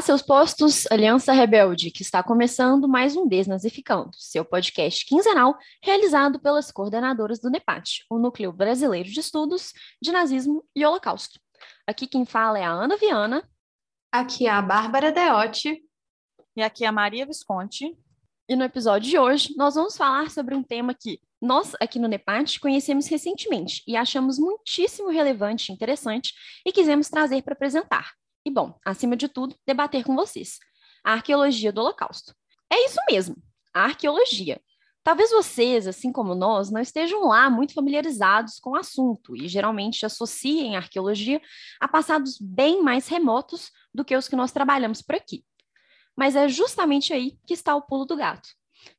A seus postos, Aliança Rebelde, que está começando mais um Desnazificando, seu podcast quinzenal realizado pelas coordenadoras do NEPAT, o Núcleo Brasileiro de Estudos de Nazismo e Holocausto. Aqui quem fala é a Ana Viana. Aqui é a Bárbara Deotti. E aqui é a Maria Visconti. E no episódio de hoje, nós vamos falar sobre um tema que nós, aqui no NEPAT, conhecemos recentemente e achamos muitíssimo relevante e interessante e quisemos trazer para apresentar e, bom, acima de tudo, debater com vocês. A arqueologia do Holocausto. É isso mesmo, a arqueologia. Talvez vocês, assim como nós, não estejam lá muito familiarizados com o assunto e geralmente associem a arqueologia a passados bem mais remotos do que os que nós trabalhamos por aqui. Mas é justamente aí que está o pulo do gato.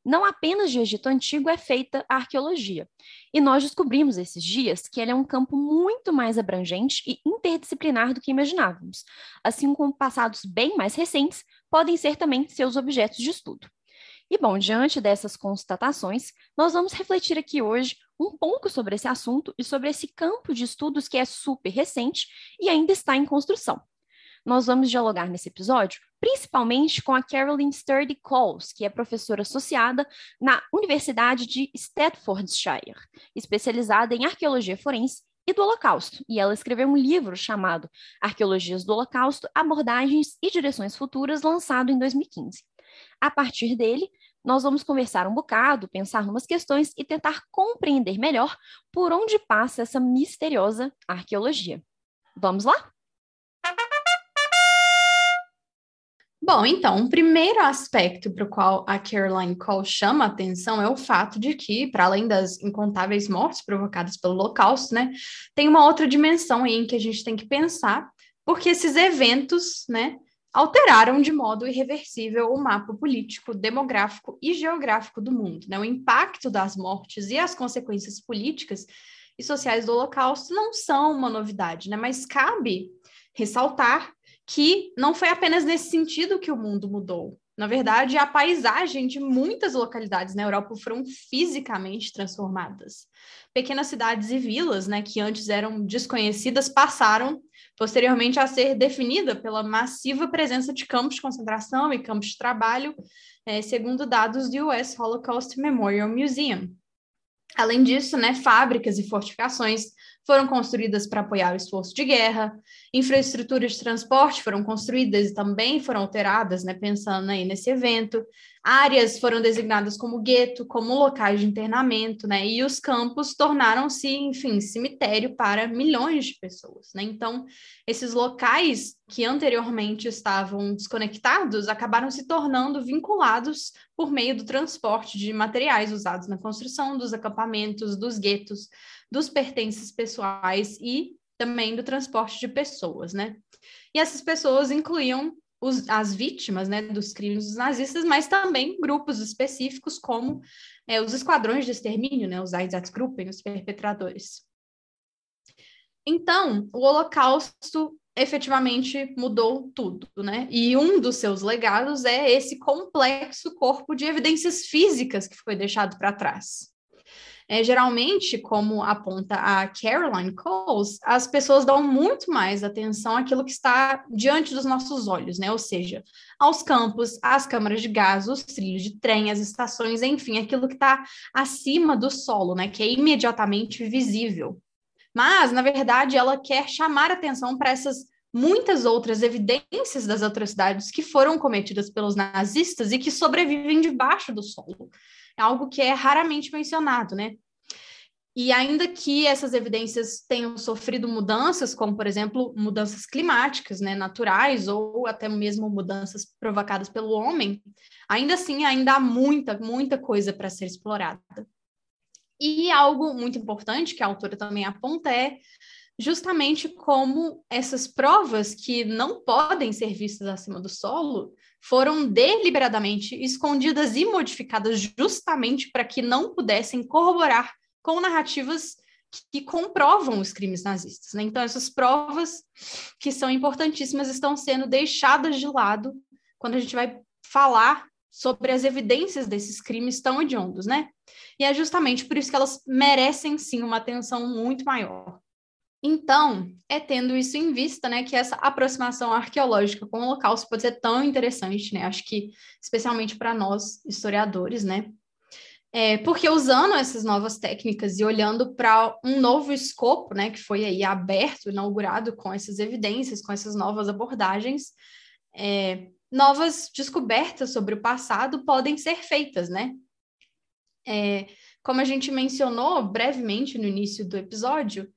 Não apenas de Egito Antigo é feita a arqueologia. E nós descobrimos esses dias que ele é um campo muito mais abrangente e interdisciplinar do que imaginávamos, assim como passados bem mais recentes podem ser também seus objetos de estudo. E bom, diante dessas constatações, nós vamos refletir aqui hoje um pouco sobre esse assunto e sobre esse campo de estudos que é super recente e ainda está em construção nós vamos dialogar nesse episódio principalmente com a Carolyn Sturdy Coles, que é professora associada na Universidade de Staffordshire, especializada em arqueologia forense e do Holocausto, e ela escreveu um livro chamado Arqueologias do Holocausto: Abordagens e Direções Futuras, lançado em 2015. A partir dele, nós vamos conversar um bocado, pensar umas questões e tentar compreender melhor por onde passa essa misteriosa arqueologia. Vamos lá? Bom, então, um primeiro aspecto para o qual a Caroline Cole chama atenção é o fato de que, para além das incontáveis mortes provocadas pelo Holocausto, né, tem uma outra dimensão em que a gente tem que pensar, porque esses eventos, né, alteraram de modo irreversível o mapa político, demográfico e geográfico do mundo. Né? O impacto das mortes e as consequências políticas e sociais do Holocausto não são uma novidade, né? mas cabe ressaltar que não foi apenas nesse sentido que o mundo mudou. Na verdade, a paisagem de muitas localidades na Europa foram fisicamente transformadas. Pequenas cidades e vilas, né, que antes eram desconhecidas, passaram posteriormente a ser definida pela massiva presença de campos de concentração e campos de trabalho, é, segundo dados do US Holocaust Memorial Museum. Além disso, né, fábricas e fortificações foram construídas para apoiar o esforço de guerra, infraestruturas de transporte foram construídas e também foram alteradas, né, pensando aí nesse evento, áreas foram designadas como gueto, como locais de internamento, né, e os campos tornaram-se, enfim, cemitério para milhões de pessoas, né, então esses locais que anteriormente estavam desconectados acabaram se tornando vinculados por meio do transporte de materiais usados na construção dos acampamentos, dos guetos, dos pertences pessoais e também do transporte de pessoas, né? E essas pessoas incluíam os, as vítimas né, dos crimes dos nazistas, mas também grupos específicos como é, os esquadrões de extermínio, né, os Einsatzgruppen, os perpetradores. Então, o Holocausto efetivamente mudou tudo, né? E um dos seus legados é esse complexo corpo de evidências físicas que foi deixado para trás. É, geralmente, como aponta a Caroline Coles, as pessoas dão muito mais atenção àquilo que está diante dos nossos olhos, né? Ou seja, aos campos, às câmaras de gás, os trilhos de trem, as estações, enfim, aquilo que está acima do solo, né? Que é imediatamente visível. Mas, na verdade, ela quer chamar atenção para essas muitas outras evidências das atrocidades que foram cometidas pelos nazistas e que sobrevivem debaixo do solo. É algo que é raramente mencionado, né? E ainda que essas evidências tenham sofrido mudanças, como, por exemplo, mudanças climáticas, né, naturais, ou até mesmo mudanças provocadas pelo homem, ainda assim, ainda há muita, muita coisa para ser explorada. E algo muito importante que a autora também aponta é justamente como essas provas que não podem ser vistas acima do solo foram deliberadamente escondidas e modificadas justamente para que não pudessem corroborar com narrativas que comprovam os crimes nazistas. Né? Então, essas provas que são importantíssimas estão sendo deixadas de lado quando a gente vai falar sobre as evidências desses crimes tão hediondos, né? E é justamente por isso que elas merecem sim uma atenção muito maior. Então, é tendo isso em vista, né, que essa aproximação arqueológica com o Holocausto pode ser tão interessante, né? Acho que especialmente para nós historiadores, né? É, porque usando essas novas técnicas e olhando para um novo escopo, né, que foi aí aberto, inaugurado com essas evidências, com essas novas abordagens, é, novas descobertas sobre o passado podem ser feitas, né? É, como a gente mencionou brevemente no início do episódio,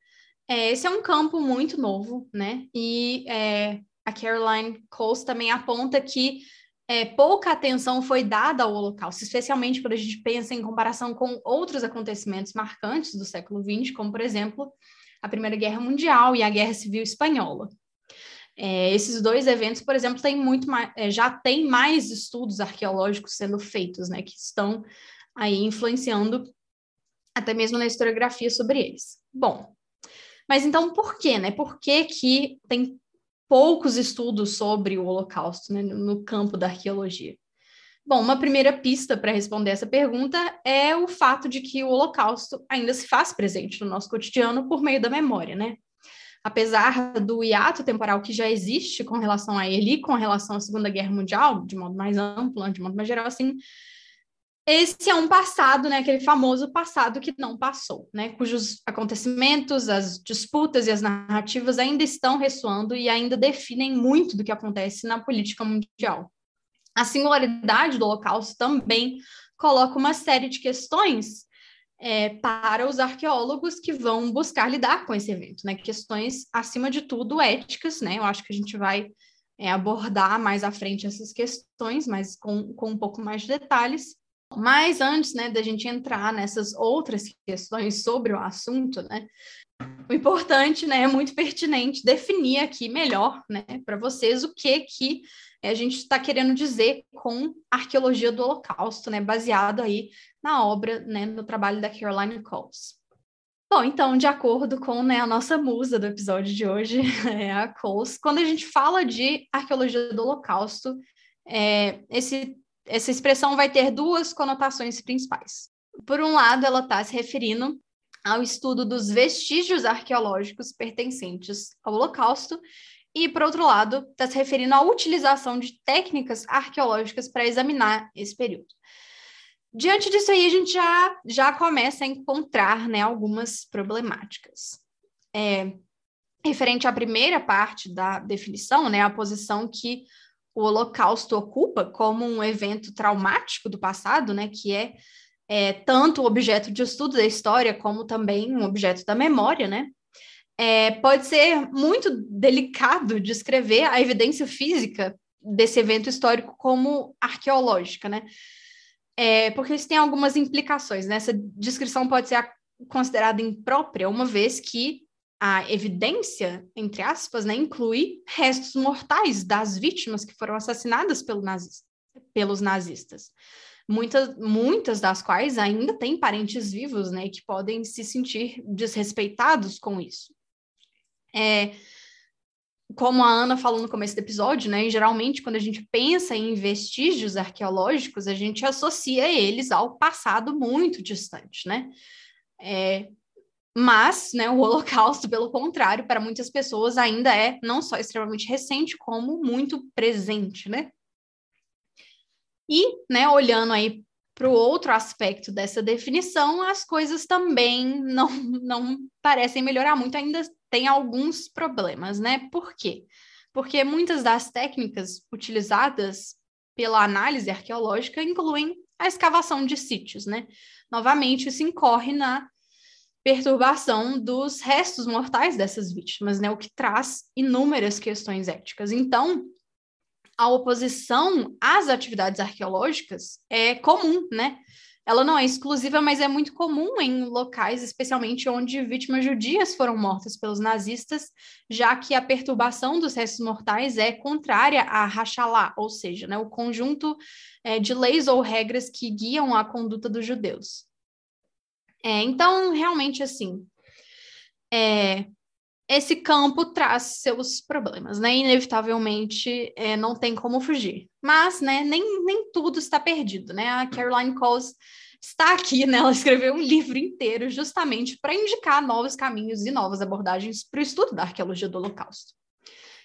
é, esse é um campo muito novo, né? E é, a Caroline Coles também aponta que é, pouca atenção foi dada ao Holocausto, especialmente quando a gente pensa em comparação com outros acontecimentos marcantes do século XX, como, por exemplo, a Primeira Guerra Mundial e a Guerra Civil Espanhola. É, esses dois eventos, por exemplo, têm muito mais, é, já tem mais estudos arqueológicos sendo feitos, né, que estão aí influenciando até mesmo na historiografia sobre eles. Bom, mas então por quê, né? Por que, que tem poucos estudos sobre o Holocausto né, no campo da arqueologia? Bom, uma primeira pista para responder essa pergunta é o fato de que o Holocausto ainda se faz presente no nosso cotidiano por meio da memória, né? Apesar do hiato temporal que já existe com relação a ele e com relação à Segunda Guerra Mundial, de modo mais amplo, de modo mais geral, assim, esse é um passado, né, aquele famoso passado que não passou, né, cujos acontecimentos, as disputas e as narrativas ainda estão ressoando e ainda definem muito do que acontece na política mundial. A singularidade do Holocausto também coloca uma série de questões é, para os arqueólogos que vão buscar lidar com esse evento, né, questões acima de tudo éticas, né, eu acho que a gente vai é, abordar mais à frente essas questões, mas com, com um pouco mais de detalhes. Mas antes, né, da gente entrar nessas outras questões sobre o assunto, né, o importante, né, é muito pertinente definir aqui melhor, né, para vocês o que que a gente está querendo dizer com arqueologia do Holocausto, né, baseado aí na obra, né, no trabalho da Caroline Coles. Bom, então, de acordo com né, a nossa musa do episódio de hoje, é a Coles, quando a gente fala de arqueologia do Holocausto, é, esse essa expressão vai ter duas conotações principais. Por um lado, ela está se referindo ao estudo dos vestígios arqueológicos pertencentes ao Holocausto, e, por outro lado, está se referindo à utilização de técnicas arqueológicas para examinar esse período. Diante disso aí, a gente já, já começa a encontrar né, algumas problemáticas. É, referente à primeira parte da definição, né, a posição que o Holocausto ocupa como um evento traumático do passado, né, que é, é tanto objeto de estudo da história como também um objeto da memória, né, é, pode ser muito delicado descrever a evidência física desse evento histórico como arqueológica, né? É, porque isso tem algumas implicações, né? Essa descrição pode ser considerada imprópria, uma vez que a evidência, entre aspas, né, inclui restos mortais das vítimas que foram assassinadas pelo pelos nazistas. Muitas, muitas das quais ainda têm parentes vivos, né, que podem se sentir desrespeitados com isso. É, como a Ana falou no começo do episódio, né, geralmente quando a gente pensa em vestígios arqueológicos, a gente associa eles ao passado muito distante, né? É, mas, né, o Holocausto, pelo contrário, para muitas pessoas ainda é não só extremamente recente, como muito presente, né? E, né, olhando aí para o outro aspecto dessa definição, as coisas também não, não parecem melhorar muito, ainda tem alguns problemas, né? Por quê? Porque muitas das técnicas utilizadas pela análise arqueológica incluem a escavação de sítios, né? Novamente, isso incorre na perturbação dos restos mortais dessas vítimas, né? O que traz inúmeras questões éticas. Então, a oposição às atividades arqueológicas é comum, né? Ela não é exclusiva, mas é muito comum em locais, especialmente onde vítimas judias foram mortas pelos nazistas, já que a perturbação dos restos mortais é contrária a Hachalá, ou seja, né, o conjunto é, de leis ou regras que guiam a conduta dos judeus. É, então, realmente, assim, é, esse campo traz seus problemas, né? Inevitavelmente, é, não tem como fugir. Mas, né, nem, nem tudo está perdido, né? A Caroline Coles está aqui, né? Ela escreveu um livro inteiro justamente para indicar novos caminhos e novas abordagens para o estudo da arqueologia do Holocausto.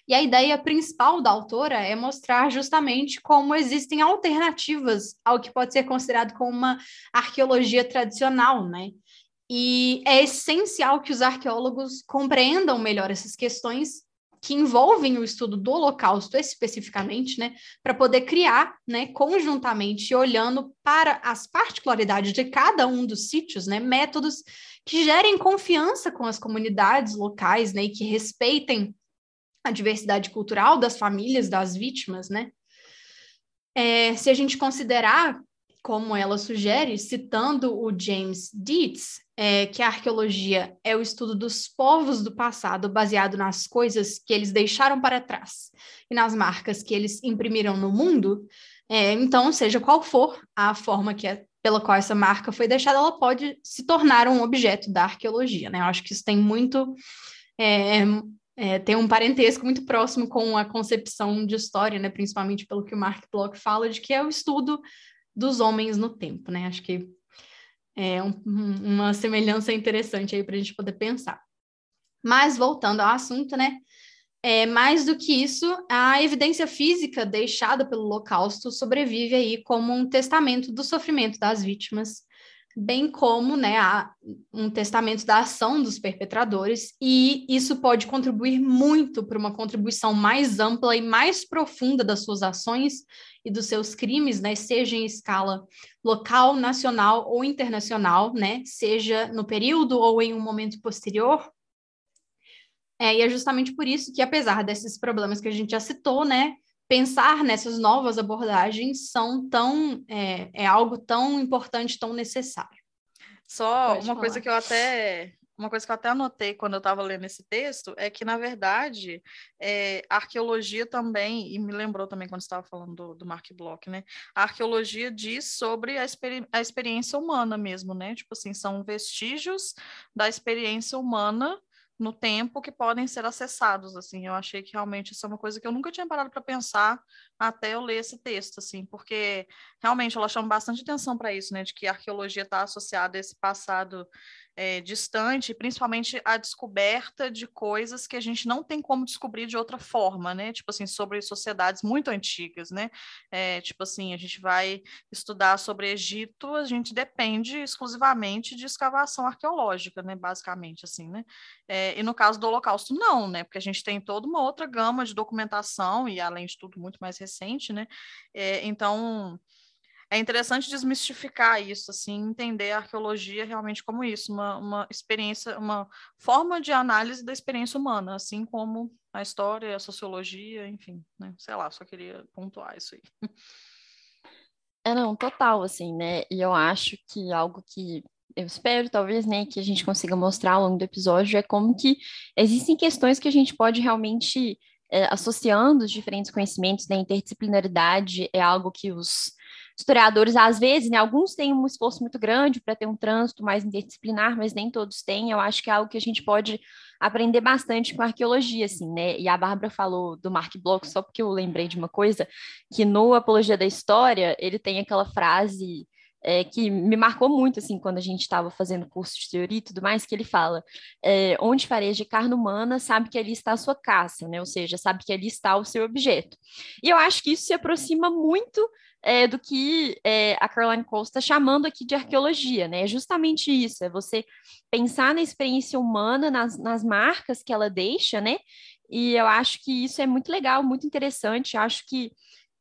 E a ideia principal da autora é mostrar justamente como existem alternativas ao que pode ser considerado como uma arqueologia tradicional, né? E é essencial que os arqueólogos compreendam melhor essas questões que envolvem o estudo do Holocausto especificamente, né, para poder criar, né, conjuntamente, olhando para as particularidades de cada um dos sítios, né, métodos que gerem confiança com as comunidades locais, né, e que respeitem a diversidade cultural das famílias das vítimas, né? É, se a gente considerar, como ela sugere, citando o James Dietz, é, que a arqueologia é o estudo dos povos do passado baseado nas coisas que eles deixaram para trás e nas marcas que eles imprimiram no mundo, é, então, seja qual for a forma que é, pela qual essa marca foi deixada, ela pode se tornar um objeto da arqueologia, né? Eu acho que isso tem muito é, tem um parentesco muito próximo com a concepção de história, né? Principalmente pelo que o Mark Bloch fala, de que é o estudo dos homens no tempo, né? Acho que é um, uma semelhança interessante aí para a gente poder pensar. Mas voltando ao assunto, né? É, mais do que isso, a evidência física deixada pelo Holocausto sobrevive aí como um testamento do sofrimento das vítimas bem como né, um testamento da ação dos perpetradores, e isso pode contribuir muito para uma contribuição mais ampla e mais profunda das suas ações e dos seus crimes, né, seja em escala local, nacional ou internacional, né, seja no período ou em um momento posterior. É, e é justamente por isso que, apesar desses problemas que a gente já citou, né, pensar nessas novas abordagens são tão é, é algo tão importante, tão necessário. Só Pode uma falar. coisa que eu até uma coisa que eu até anotei quando eu estava lendo esse texto é que, na verdade, é, a arqueologia também, e me lembrou também quando estava falando do, do Mark Bloch, né? A arqueologia diz sobre a, experi a experiência humana mesmo, né? Tipo assim, são vestígios da experiência humana no tempo que podem ser acessados, assim. Eu achei que realmente isso é uma coisa que eu nunca tinha parado para pensar até eu ler esse texto, assim, porque realmente ela chama bastante atenção para isso, né, de que a arqueologia está associada a esse passado é, distante, principalmente a descoberta de coisas que a gente não tem como descobrir de outra forma, né? Tipo assim, sobre sociedades muito antigas, né? É, tipo assim, a gente vai estudar sobre Egito, a gente depende exclusivamente de escavação arqueológica, né? Basicamente, assim, né? É, e no caso do Holocausto, não, né? Porque a gente tem toda uma outra gama de documentação e, além de tudo, muito mais recente, né? É, então é interessante desmistificar isso, assim, entender a arqueologia realmente como isso, uma, uma experiência, uma forma de análise da experiência humana, assim como a história, a sociologia, enfim, né? Sei lá, só queria pontuar isso aí. É, não, total, assim, né? E eu acho que algo que eu espero, talvez, né, que a gente consiga mostrar ao longo do episódio é como que existem questões que a gente pode realmente é, associando os diferentes conhecimentos, né, interdisciplinaridade é algo que os historiadores, às vezes, né, alguns têm um esforço muito grande para ter um trânsito mais interdisciplinar, mas nem todos têm. Eu acho que é algo que a gente pode aprender bastante com arqueologia, assim, né? E a Bárbara falou do Mark Bloch, só porque eu lembrei de uma coisa, que no Apologia da História, ele tem aquela frase é, que me marcou muito, assim, quando a gente estava fazendo curso de teoria e tudo mais, que ele fala, é, onde fareja carne humana, sabe que ali está a sua caça, né? Ou seja, sabe que ali está o seu objeto. E eu acho que isso se aproxima muito é, do que é, a Caroline Costa está chamando aqui de arqueologia, né? É justamente isso, é você pensar na experiência humana, nas, nas marcas que ela deixa, né? E eu acho que isso é muito legal, muito interessante. Eu acho que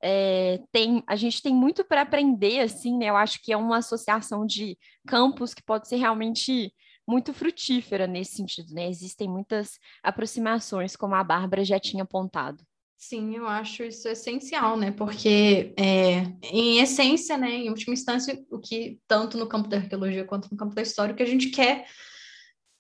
é, tem, a gente tem muito para aprender, assim, né? Eu acho que é uma associação de campos que pode ser realmente muito frutífera nesse sentido, né? Existem muitas aproximações, como a Bárbara já tinha apontado. Sim, eu acho isso essencial, né? Porque, é, em essência, né, em última instância, o que, tanto no campo da arqueologia quanto no campo da história, o que a gente quer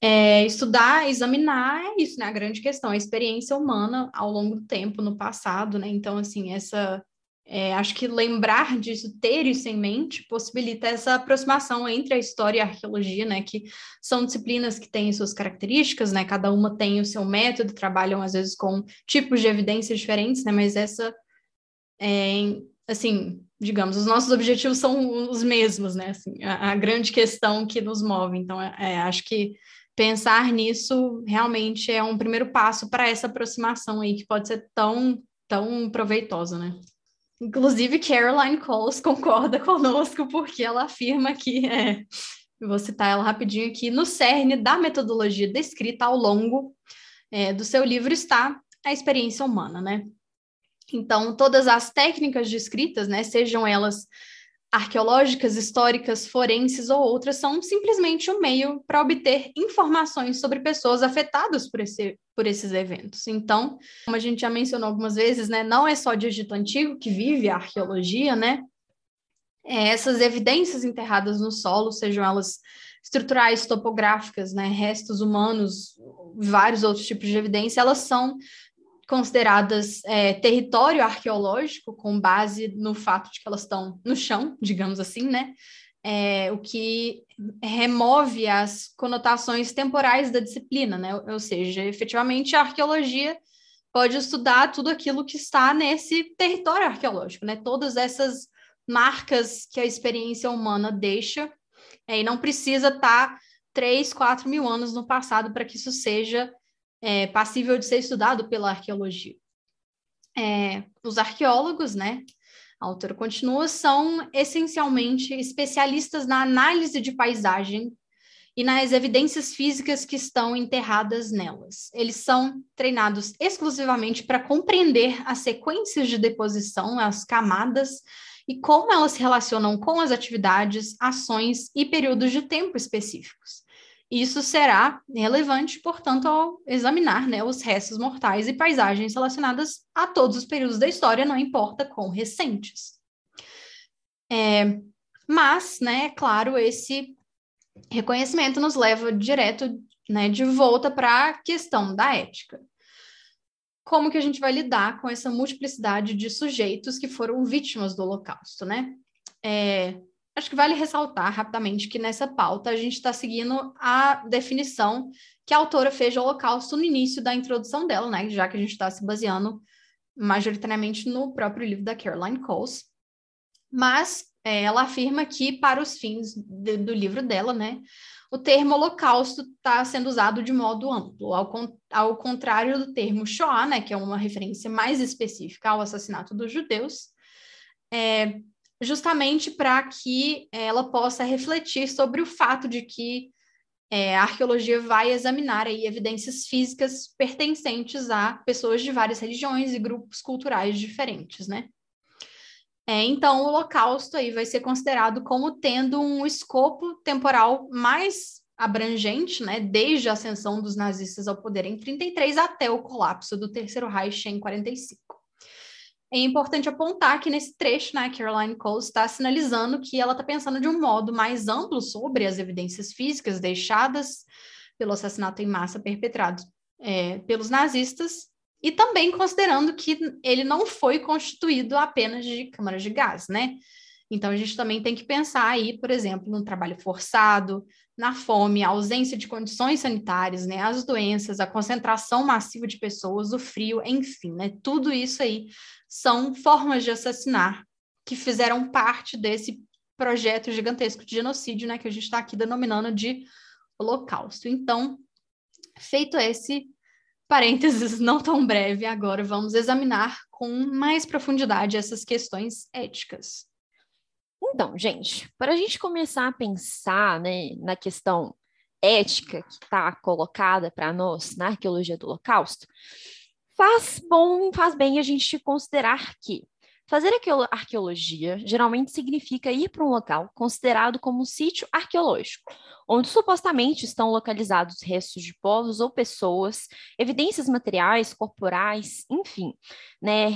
é, estudar, examinar é isso, né? A grande questão, a experiência humana ao longo do tempo, no passado, né? Então, assim, essa é, acho que lembrar disso, ter isso em mente, possibilita essa aproximação entre a história e a arqueologia, né, que são disciplinas que têm suas características, né, cada uma tem o seu método, trabalham às vezes com tipos de evidências diferentes, né, mas essa é, assim, digamos, os nossos objetivos são os mesmos, né? Assim, a, a grande questão que nos move. Então, é, é, acho que pensar nisso realmente é um primeiro passo para essa aproximação aí que pode ser tão, tão proveitosa, né? Inclusive, Caroline Coles concorda conosco, porque ela afirma que, é, vou citar ela rapidinho aqui, no cerne da metodologia descrita ao longo é, do seu livro está a experiência humana, né? Então, todas as técnicas descritas, né, sejam elas arqueológicas, históricas, forenses ou outras, são simplesmente um meio para obter informações sobre pessoas afetadas por, esse, por esses eventos. Então, como a gente já mencionou algumas vezes, né, não é só de Egito Antigo que vive a arqueologia, né? É, essas evidências enterradas no solo, sejam elas estruturais, topográficas, né, restos humanos, vários outros tipos de evidência, elas são consideradas é, território arqueológico, com base no fato de que elas estão no chão, digamos assim, né? É, o que remove as conotações temporais da disciplina, né? Ou seja, efetivamente a arqueologia pode estudar tudo aquilo que está nesse território arqueológico, né? Todas essas marcas que a experiência humana deixa, é, e não precisa estar tá 3, 4 mil anos no passado para que isso seja é, passível de ser estudado pela arqueologia. É, os arqueólogos, né, a autora continua, são essencialmente especialistas na análise de paisagem e nas evidências físicas que estão enterradas nelas. Eles são treinados exclusivamente para compreender as sequências de deposição, as camadas, e como elas se relacionam com as atividades, ações e períodos de tempo específicos. Isso será relevante, portanto, ao examinar né, os restos mortais e paisagens relacionadas a todos os períodos da história, não importa quão recentes. É, mas, né, é claro, esse reconhecimento nos leva direto né, de volta para a questão da ética. Como que a gente vai lidar com essa multiplicidade de sujeitos que foram vítimas do Holocausto, né? É, Acho que vale ressaltar rapidamente que nessa pauta a gente está seguindo a definição que a autora fez do Holocausto no início da introdução dela, né? Já que a gente está se baseando majoritariamente no próprio livro da Caroline Coles. Mas é, ela afirma que, para os fins de, do livro dela, né, o termo Holocausto está sendo usado de modo amplo, ao, ao contrário do termo Shoah, né, que é uma referência mais específica ao assassinato dos judeus. É, justamente para que ela possa refletir sobre o fato de que é, a arqueologia vai examinar aí evidências físicas pertencentes a pessoas de várias religiões e grupos culturais diferentes, né? É, então, o Holocausto aí vai ser considerado como tendo um escopo temporal mais abrangente, né, desde a ascensão dos nazistas ao poder em 33 até o colapso do Terceiro Reich em 45. É importante apontar que nesse trecho, né, Caroline Cole está sinalizando que ela está pensando de um modo mais amplo sobre as evidências físicas deixadas pelo assassinato em massa perpetrado é, pelos nazistas e também considerando que ele não foi constituído apenas de câmaras de gás, né? Então a gente também tem que pensar aí, por exemplo, no trabalho forçado, na fome, a ausência de condições sanitárias, né, as doenças, a concentração massiva de pessoas, o frio, enfim, né, tudo isso aí são formas de assassinar que fizeram parte desse projeto gigantesco de genocídio, né, que a gente está aqui denominando de Holocausto. Então, feito esse parênteses não tão breve, agora vamos examinar com mais profundidade essas questões éticas. Então, gente, para a gente começar a pensar né, na questão ética que está colocada para nós na arqueologia do Holocausto, faz bom, faz bem a gente considerar que fazer arqueologia geralmente significa ir para um local considerado como um sítio arqueológico, onde supostamente estão localizados restos de povos ou pessoas, evidências materiais, corporais, enfim, né,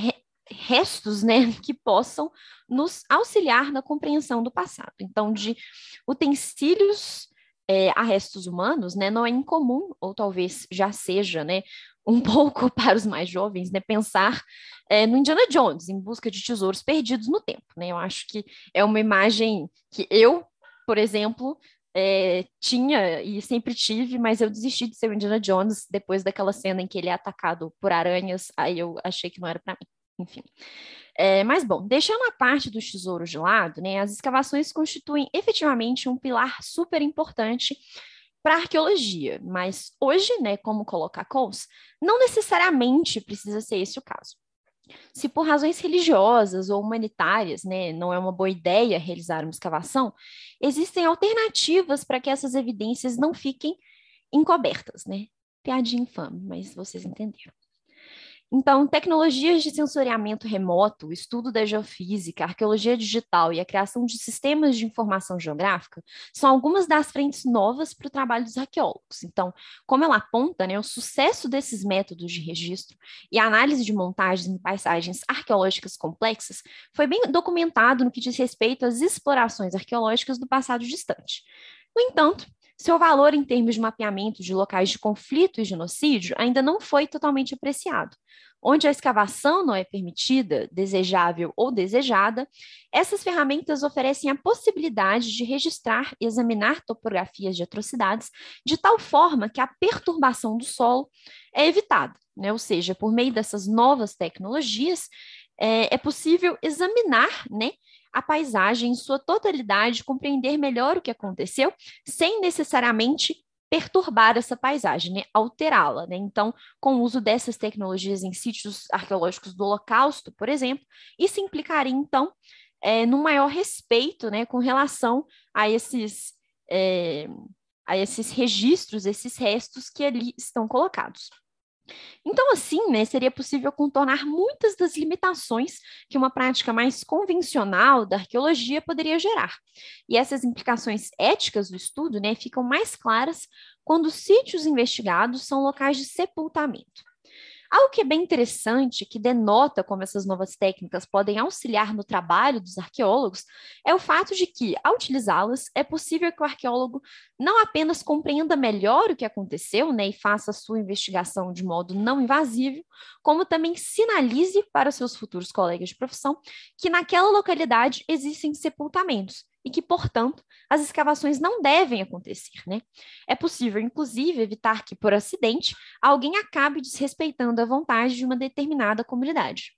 restos né, que possam nos auxiliar na compreensão do passado. Então, de utensílios é, a restos humanos, né, não é incomum, ou talvez já seja, né, um pouco para os mais jovens, né, pensar é, no Indiana Jones, em busca de tesouros perdidos no tempo, né, eu acho que é uma imagem que eu, por exemplo, é, tinha e sempre tive, mas eu desisti de ser o Indiana Jones depois daquela cena em que ele é atacado por aranhas, aí eu achei que não era para mim. Enfim. É, mas, bom, deixando a parte dos tesouros de lado, né, as escavações constituem efetivamente um pilar super importante para a arqueologia, mas hoje, né, como coloca Coles, não necessariamente precisa ser esse o caso. Se por razões religiosas ou humanitárias, né, não é uma boa ideia realizar uma escavação, existem alternativas para que essas evidências não fiquem encobertas, né? Piadinha infame, mas vocês entenderam. Então, tecnologias de sensoriamento remoto, estudo da geofísica, arqueologia digital e a criação de sistemas de informação geográfica são algumas das frentes novas para o trabalho dos arqueólogos. Então, como ela aponta, né, o sucesso desses métodos de registro e análise de montagens em paisagens arqueológicas complexas foi bem documentado no que diz respeito às explorações arqueológicas do passado distante. No entanto, seu valor em termos de mapeamento de locais de conflito e genocídio ainda não foi totalmente apreciado. Onde a escavação não é permitida, desejável ou desejada, essas ferramentas oferecem a possibilidade de registrar e examinar topografias de atrocidades de tal forma que a perturbação do solo é evitada. Né? Ou seja, por meio dessas novas tecnologias, é, é possível examinar né, a paisagem em sua totalidade, compreender melhor o que aconteceu, sem necessariamente perturbar essa paisagem, né? alterá-la. Né? Então, com o uso dessas tecnologias em sítios arqueológicos do Holocausto, por exemplo, isso implicaria, então, é, num maior respeito né, com relação a esses, é, a esses registros, esses restos que ali estão colocados. Então, assim, né, seria possível contornar muitas das limitações que uma prática mais convencional da arqueologia poderia gerar. E essas implicações éticas do estudo né, ficam mais claras quando os sítios investigados são locais de sepultamento. Algo que é bem interessante, que denota como essas novas técnicas podem auxiliar no trabalho dos arqueólogos, é o fato de que, ao utilizá-las, é possível que o arqueólogo não apenas compreenda melhor o que aconteceu né, e faça a sua investigação de modo não invasivo, como também sinalize para seus futuros colegas de profissão que naquela localidade existem sepultamentos e que, portanto, as escavações não devem acontecer. Né? É possível, inclusive, evitar que, por acidente, alguém acabe desrespeitando a vontade de uma determinada comunidade.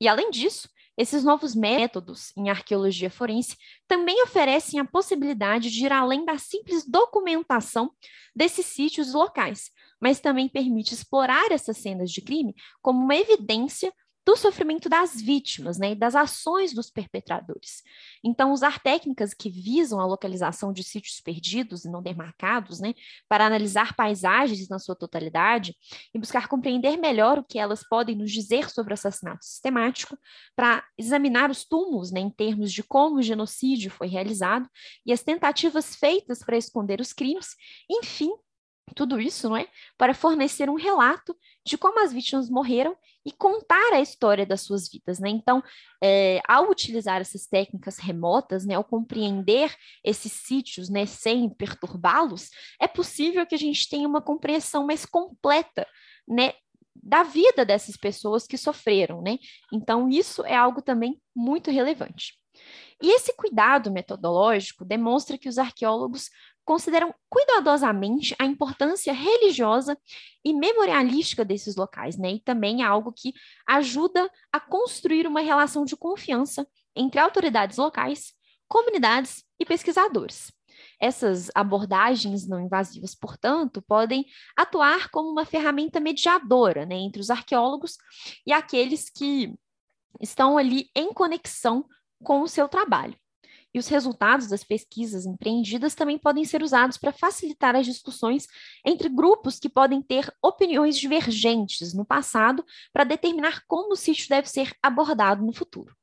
E, além disso, esses novos métodos em arqueologia forense também oferecem a possibilidade de ir além da simples documentação desses sítios locais, mas também permite explorar essas cenas de crime como uma evidência do sofrimento das vítimas né, e das ações dos perpetradores. Então, usar técnicas que visam a localização de sítios perdidos e não demarcados, né, para analisar paisagens na sua totalidade e buscar compreender melhor o que elas podem nos dizer sobre o assassinato sistemático, para examinar os túmulos né, em termos de como o genocídio foi realizado e as tentativas feitas para esconder os crimes, enfim, tudo isso, não é? Para fornecer um relato de como as vítimas morreram e contar a história das suas vidas, né? Então, é, ao utilizar essas técnicas remotas, né, ao compreender esses sítios, né, sem perturbá-los, é possível que a gente tenha uma compreensão mais completa, né, da vida dessas pessoas que sofreram, né? Então, isso é algo também muito relevante. E esse cuidado metodológico demonstra que os arqueólogos consideram cuidadosamente a importância religiosa e memorialística desses locais, né? E também é algo que ajuda a construir uma relação de confiança entre autoridades locais, comunidades e pesquisadores. Essas abordagens não invasivas, portanto, podem atuar como uma ferramenta mediadora né, entre os arqueólogos e aqueles que estão ali em conexão com o seu trabalho. E os resultados das pesquisas empreendidas também podem ser usados para facilitar as discussões entre grupos que podem ter opiniões divergentes no passado para determinar como o sítio deve ser abordado no futuro.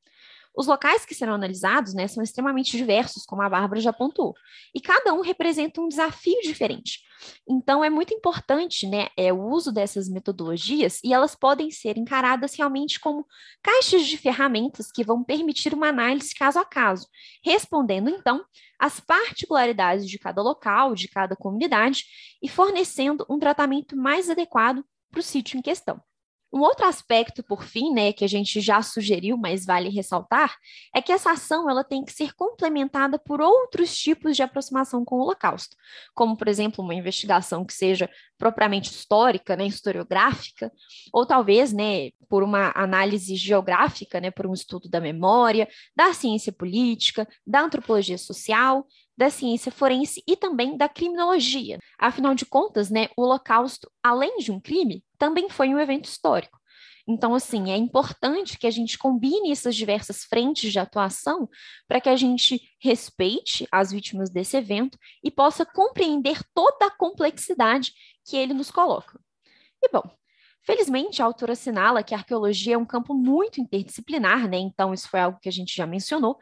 Os locais que serão analisados né, são extremamente diversos, como a Bárbara já apontou, e cada um representa um desafio diferente. Então, é muito importante né, é, o uso dessas metodologias e elas podem ser encaradas realmente como caixas de ferramentas que vão permitir uma análise caso a caso, respondendo, então, às particularidades de cada local, de cada comunidade e fornecendo um tratamento mais adequado para o sítio em questão. Um outro aspecto, por fim, né, que a gente já sugeriu, mas vale ressaltar, é que essa ação ela tem que ser complementada por outros tipos de aproximação com o Holocausto, como, por exemplo, uma investigação que seja propriamente histórica, né, historiográfica, ou talvez, né, por uma análise geográfica, né, por um estudo da memória, da ciência política, da antropologia social, da ciência forense e também da criminologia. Afinal de contas, né, o Holocausto, além de um crime, também foi um evento histórico. Então, assim, é importante que a gente combine essas diversas frentes de atuação para que a gente respeite as vítimas desse evento e possa compreender toda a complexidade que ele nos coloca. E, bom, Felizmente, a autora assinala que a arqueologia é um campo muito interdisciplinar, né? Então, isso foi algo que a gente já mencionou,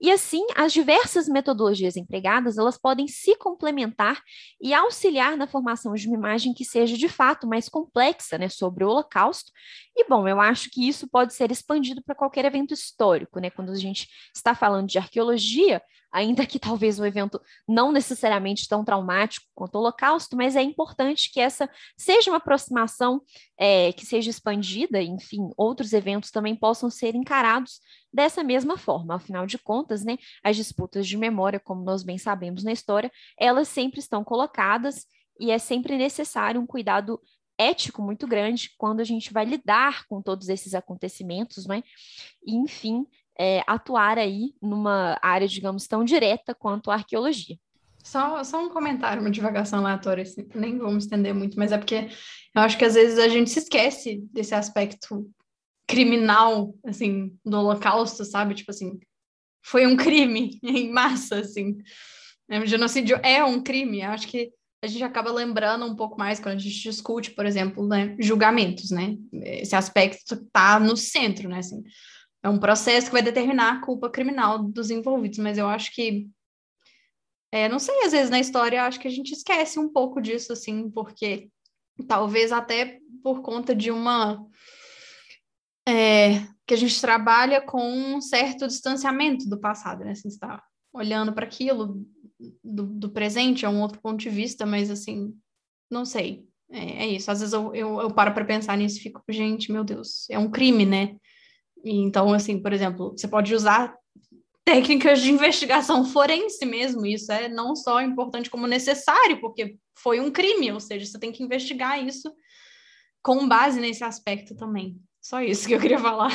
e assim, as diversas metodologias empregadas, elas podem se complementar e auxiliar na formação de uma imagem que seja de fato mais complexa, né, sobre o Holocausto. E bom, eu acho que isso pode ser expandido para qualquer evento histórico, né? Quando a gente está falando de arqueologia, ainda que talvez um evento não necessariamente tão traumático quanto o Holocausto, mas é importante que essa seja uma aproximação é, que seja expandida, enfim, outros eventos também possam ser encarados dessa mesma forma. Afinal de contas, né, as disputas de memória, como nós bem sabemos na história, elas sempre estão colocadas e é sempre necessário um cuidado ético muito grande quando a gente vai lidar com todos esses acontecimentos, né? E, enfim, é, atuar aí numa área, digamos, tão direta quanto a arqueologia. Só, só um comentário, uma divagação aleatória, assim, nem vamos estender muito, mas é porque eu acho que às vezes a gente se esquece desse aspecto criminal, assim, do holocausto, sabe? Tipo assim, foi um crime em massa, assim. O genocídio é um crime, eu acho que a gente acaba lembrando um pouco mais quando a gente discute, por exemplo, né, julgamentos, né? Esse aspecto está no centro, né? Assim, é um processo que vai determinar a culpa criminal dos envolvidos, mas eu acho que é, não sei, às vezes na história acho que a gente esquece um pouco disso, assim, porque talvez até por conta de uma é, que a gente trabalha com um certo distanciamento do passado, né? Assim, está olhando para aquilo do, do, presente é um outro ponto de vista, mas assim, não sei. É, é isso. Às vezes eu, eu, eu paro para pensar nisso e fico, gente, meu Deus, é um crime, né? Então, assim, por exemplo, você pode usar técnicas de investigação forense mesmo. Isso é não só importante como necessário, porque foi um crime, ou seja, você tem que investigar isso com base nesse aspecto também. Só isso que eu queria falar.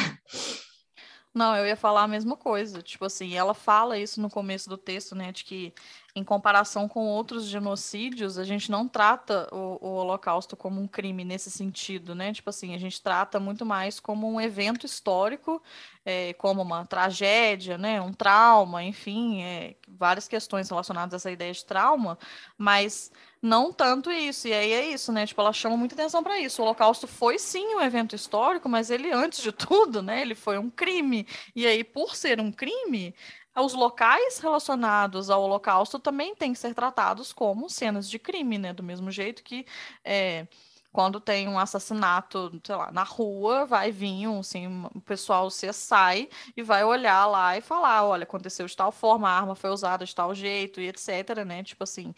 Não, eu ia falar a mesma coisa. Tipo assim, ela fala isso no começo do texto, né? De que, em comparação com outros genocídios, a gente não trata o, o, Holocausto como um crime nesse sentido, né? Tipo assim, a gente trata muito mais como um evento histórico, é, como uma tragédia, né? Um trauma, enfim, é, várias questões relacionadas a essa ideia de trauma, mas não tanto isso. E aí é isso, né? Tipo, ela chama muita atenção para isso. O Holocausto foi sim um evento histórico, mas ele, antes de tudo, né? Ele foi um crime. E aí, por ser um crime, os locais relacionados ao Holocausto também têm que ser tratados como cenas de crime, né? Do mesmo jeito que. É, quando tem um assassinato, sei lá, na rua, vai vir um, assim, o pessoal se sai e vai olhar lá e falar, olha, aconteceu de tal forma, a arma foi usada de tal jeito e etc, né? Tipo assim,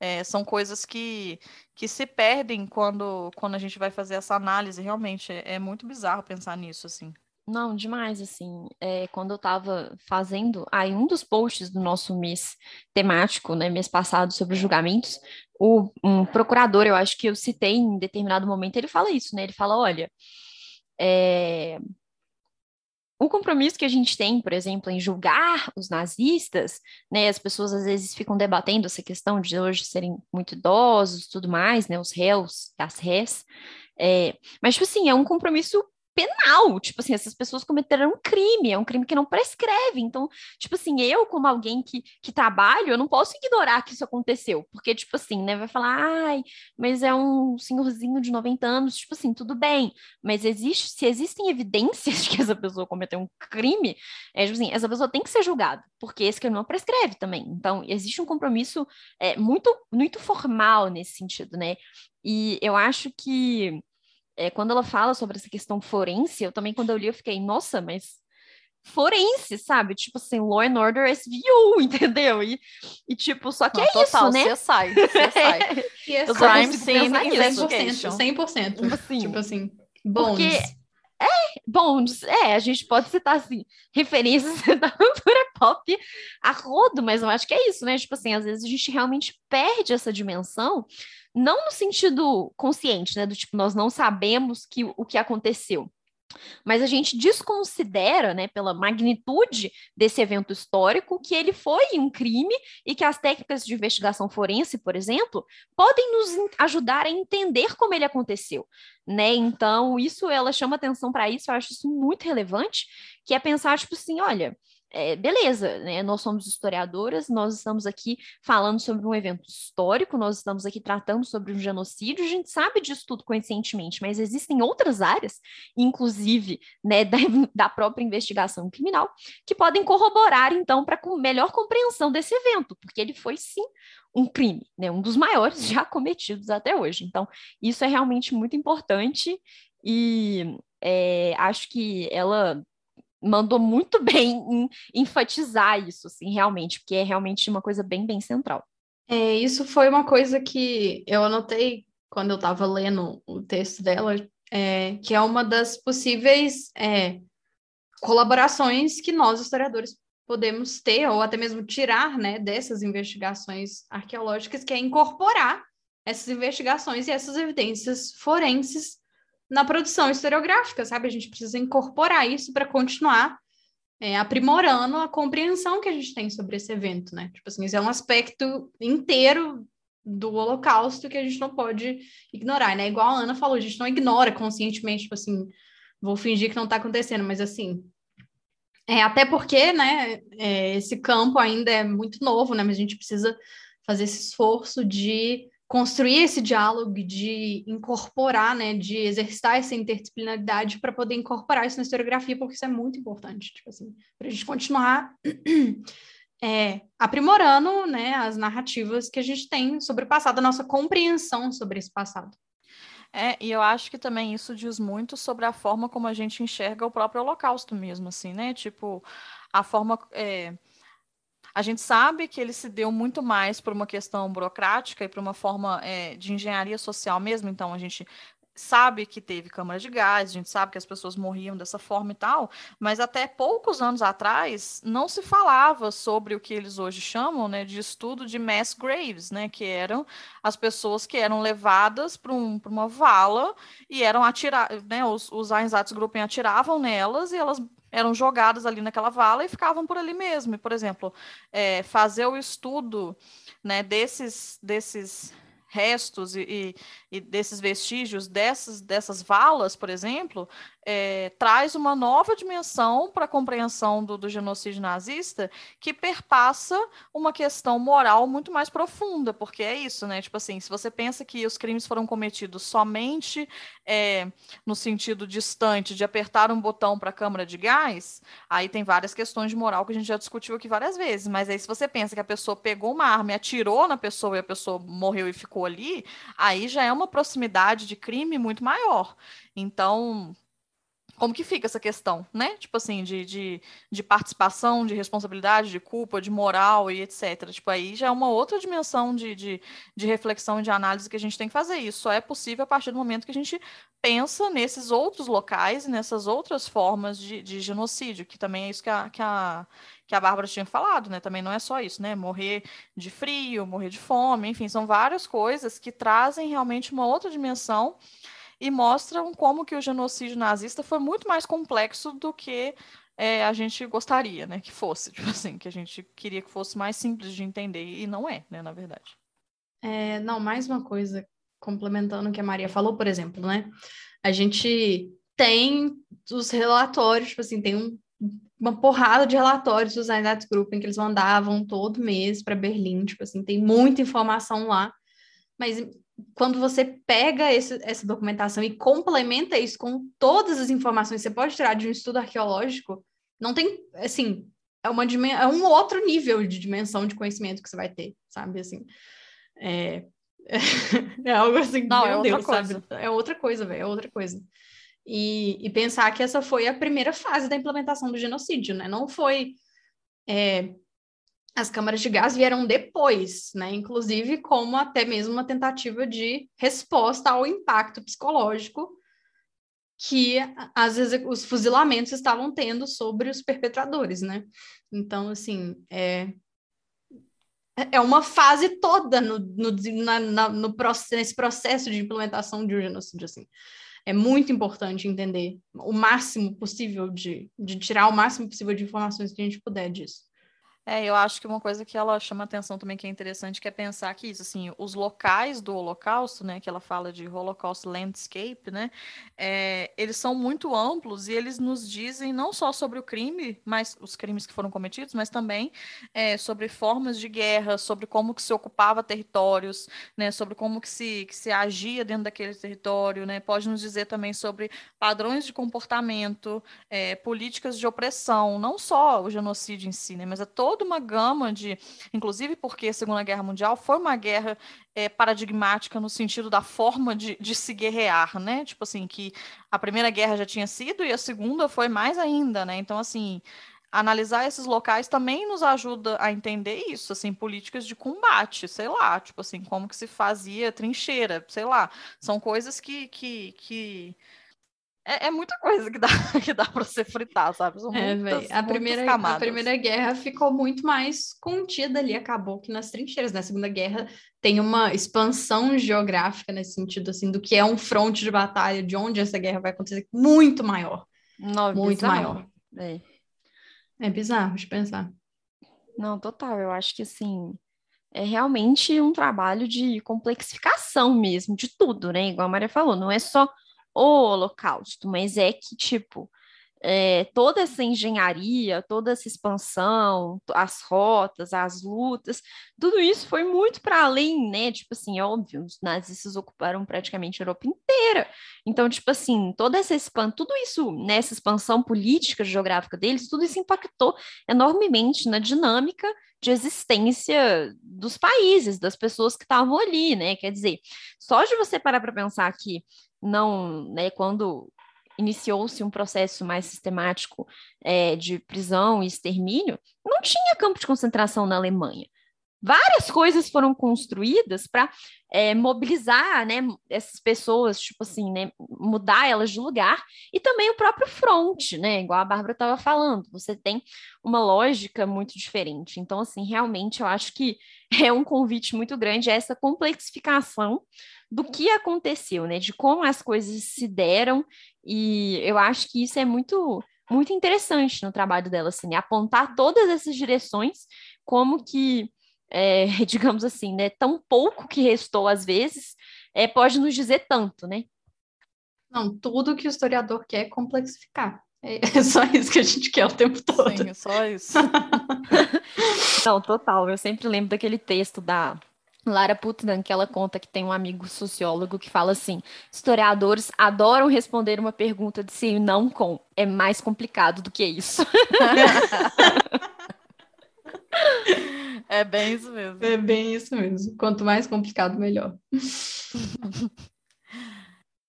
é, são coisas que, que se perdem quando, quando a gente vai fazer essa análise, realmente, é, é muito bizarro pensar nisso, assim. Não, demais, assim, é, quando eu estava fazendo, aí um dos posts do nosso mês temático, né, mês passado, sobre julgamentos, o, um procurador, eu acho que eu citei em determinado momento, ele fala isso, né, ele fala, olha, é, o compromisso que a gente tem, por exemplo, em julgar os nazistas, né, as pessoas às vezes ficam debatendo essa questão de hoje serem muito idosos, tudo mais, né, os réus, as rés, é, mas, tipo assim, é um compromisso penal, tipo assim, essas pessoas cometeram um crime, é um crime que não prescreve, então, tipo assim, eu como alguém que, que trabalho, eu não posso ignorar que isso aconteceu, porque, tipo assim, né, vai falar, ai, mas é um senhorzinho de 90 anos, tipo assim, tudo bem, mas existe, se existem evidências de que essa pessoa cometeu um crime, é, tipo assim, essa pessoa tem que ser julgada, porque esse crime não prescreve também, então, existe um compromisso é, muito, muito formal nesse sentido, né, e eu acho que é, quando ela fala sobre essa questão forense, eu também, quando eu li, eu fiquei, nossa, mas forense, sabe? Tipo assim, Law and Order SVU, entendeu? E, e tipo, só que Não, é total, isso, né? Você sai, você sai. Crime Scene Investigation. 100%. 100%. Assim. Tipo assim. Bonds. Porque é, bonds, é, a gente pode citar assim, referências da cultura pop a rodo, mas eu acho que é isso, né? Tipo assim, às vezes a gente realmente perde essa dimensão, não no sentido consciente, né? Do tipo, nós não sabemos que, o que aconteceu, mas a gente desconsidera, né, pela magnitude desse evento histórico, que ele foi um crime e que as técnicas de investigação forense, por exemplo, podem nos ajudar a entender como ele aconteceu, né? Então, isso ela chama atenção para isso, eu acho isso muito relevante, que é pensar tipo assim, olha, é, beleza, né? Nós somos historiadoras, nós estamos aqui falando sobre um evento histórico, nós estamos aqui tratando sobre um genocídio, a gente sabe disso tudo conscientemente, mas existem outras áreas, inclusive né, da, da própria investigação criminal, que podem corroborar, então, para com melhor compreensão desse evento, porque ele foi sim um crime, né, um dos maiores já cometidos até hoje. Então, isso é realmente muito importante e é, acho que ela mandou muito bem em enfatizar isso, assim, realmente, porque é realmente uma coisa bem, bem central. É, isso foi uma coisa que eu anotei quando eu estava lendo o texto dela, é, que é uma das possíveis é, colaborações que nós, historiadores, podemos ter, ou até mesmo tirar né, dessas investigações arqueológicas, que é incorporar essas investigações e essas evidências forenses na produção historiográfica, sabe? A gente precisa incorporar isso para continuar é, aprimorando a compreensão que a gente tem sobre esse evento, né? Tipo assim, isso é um aspecto inteiro do Holocausto que a gente não pode ignorar, né? Igual a Ana falou, a gente não ignora conscientemente, tipo assim, vou fingir que não está acontecendo, mas assim, é, até porque, né, é, esse campo ainda é muito novo, né, mas a gente precisa fazer esse esforço de construir esse diálogo, de incorporar, né, de exercitar essa interdisciplinaridade para poder incorporar isso na historiografia, porque isso é muito importante, tipo assim, para a gente continuar é, aprimorando, né, as narrativas que a gente tem sobre o passado, a nossa compreensão sobre esse passado. É, e eu acho que também isso diz muito sobre a forma como a gente enxerga o próprio Holocausto mesmo, assim, né? Tipo, a forma. É a gente sabe que ele se deu muito mais por uma questão burocrática e por uma forma é, de engenharia social mesmo. Então, a gente sabe que teve câmara de gás, a gente sabe que as pessoas morriam dessa forma e tal, mas até poucos anos atrás não se falava sobre o que eles hoje chamam né, de estudo de mass graves, né, que eram as pessoas que eram levadas para um, uma vala e eram atiradas, né, os, os Einsatzgruppen atiravam nelas e elas eram jogadas ali naquela vala e ficavam por ali mesmo. E, por exemplo, é, fazer o estudo né, desses, desses restos e, e, e, desses vestígios dessas, dessas valas, por exemplo, é, traz uma nova dimensão para a compreensão do, do, genocídio nazista que perpassa uma questão moral muito mais profunda, porque é isso, né? Tipo assim, se você pensa que os crimes foram cometidos somente é, no sentido distante de apertar um botão para a câmara de gás, aí tem várias questões de moral que a gente já discutiu aqui várias vezes, mas aí se você pensa que a pessoa pegou uma arma e atirou na pessoa e a pessoa morreu e ficou ali, aí já é uma proximidade de crime muito maior. Então, como que fica essa questão, né? Tipo assim, de, de, de, participação, de responsabilidade, de culpa, de moral e etc. Tipo, aí já é uma outra dimensão de, de, de reflexão e de análise que a gente tem que fazer. Isso só é possível a partir do momento que a gente pensa nesses outros locais, nessas outras formas de, de genocídio, que também é isso que a, que a, que a Bárbara tinha falado, né? Também não é só isso, né? Morrer de frio, morrer de fome, enfim, são várias coisas que trazem realmente uma outra dimensão e mostram como que o genocídio nazista foi muito mais complexo do que é, a gente gostaria, né, que fosse, tipo assim, que a gente queria que fosse mais simples de entender e não é, né, na verdade. É, não, mais uma coisa complementando o que a Maria falou, por exemplo, né? A gente tem os relatórios, tipo assim, tem um, uma porrada de relatórios dos Einsatzgruppen que eles mandavam todo mês para Berlim, tipo assim, tem muita informação lá, mas quando você pega esse, essa documentação e complementa isso com todas as informações que você pode tirar de um estudo arqueológico, não tem, assim, é, uma, é um outro nível de dimensão de conhecimento que você vai ter, sabe, assim, é, é algo assim, não, meu é Deus, sabe, é outra coisa, velho, é outra coisa. E, e pensar que essa foi a primeira fase da implementação do genocídio, né, não foi... É, as câmaras de gás vieram depois, né? Inclusive como até mesmo uma tentativa de resposta ao impacto psicológico que as os fuzilamentos estavam tendo sobre os perpetradores, né? Então, assim, é, é uma fase toda no, no, na, na, no nesse processo de implementação de um genocídio, assim. É muito importante entender o máximo possível de, de tirar o máximo possível de informações que a gente puder disso. É, eu acho que uma coisa que ela chama atenção também que é interessante que é pensar que isso, assim, os locais do Holocausto, né, que ela fala de Holocaust Landscape, né, é, eles são muito amplos e eles nos dizem não só sobre o crime, mas os crimes que foram cometidos, mas também é, sobre formas de guerra, sobre como que se ocupava territórios, né, sobre como que se, que se agia dentro daquele território, né, pode nos dizer também sobre padrões de comportamento, é, políticas de opressão, não só o genocídio em si, né, mas a todo toda uma gama de, inclusive porque a Segunda Guerra Mundial foi uma guerra é, paradigmática no sentido da forma de, de se guerrear, né? Tipo assim, que a Primeira Guerra já tinha sido e a Segunda foi mais ainda, né? Então, assim, analisar esses locais também nos ajuda a entender isso, assim, políticas de combate, sei lá, tipo assim, como que se fazia trincheira, sei lá, são coisas que, que, que é, é, muita coisa que dá, que dá para você fritar, sabe? São é, muitas, a, primeira, a Primeira Guerra ficou muito mais contida ali, acabou que nas trincheiras. Na né? Segunda Guerra tem uma expansão geográfica nesse sentido, assim, do que é um fronte de batalha, de onde essa guerra vai acontecer, muito maior. Não, muito bizarro. maior. É. é bizarro de pensar. Não, total. Eu acho que, assim, é realmente um trabalho de complexificação mesmo, de tudo, né? Igual a Maria falou, não é só o Holocausto, mas é que, tipo, é, toda essa engenharia, toda essa expansão, as rotas, as lutas, tudo isso foi muito para além, né? Tipo assim, óbvio, os nazistas ocuparam praticamente a Europa inteira. Então, tipo assim, toda essa expansão, tudo isso, né, expansão política geográfica deles, tudo isso impactou enormemente na dinâmica de existência dos países, das pessoas que estavam ali, né? Quer dizer, só de você parar para pensar que não, né, quando iniciou-se um processo mais sistemático é, de prisão e extermínio, não tinha campo de concentração na Alemanha. Várias coisas foram construídas para é, mobilizar né, essas pessoas, tipo assim, né, mudar elas de lugar, e também o próprio front, né, igual a Bárbara estava falando, você tem uma lógica muito diferente. Então, assim, realmente eu acho que é um convite muito grande a essa complexificação do que aconteceu, né? De como as coisas se deram, e eu acho que isso é muito muito interessante no trabalho dela, assim, né? apontar todas essas direções, como que, é, digamos assim, né, tão pouco que restou às vezes, é, pode nos dizer tanto, né? Não, tudo que o historiador quer é complexificar. É, é só isso que a gente quer o tempo todo. Sim, é só isso. Não, total. Eu sempre lembro daquele texto da Lara Putnam, que ela conta que tem um amigo sociólogo que fala assim: historiadores adoram responder uma pergunta de sim e não com. É mais complicado do que isso. é bem isso mesmo. É bem isso mesmo. Quanto mais complicado, melhor.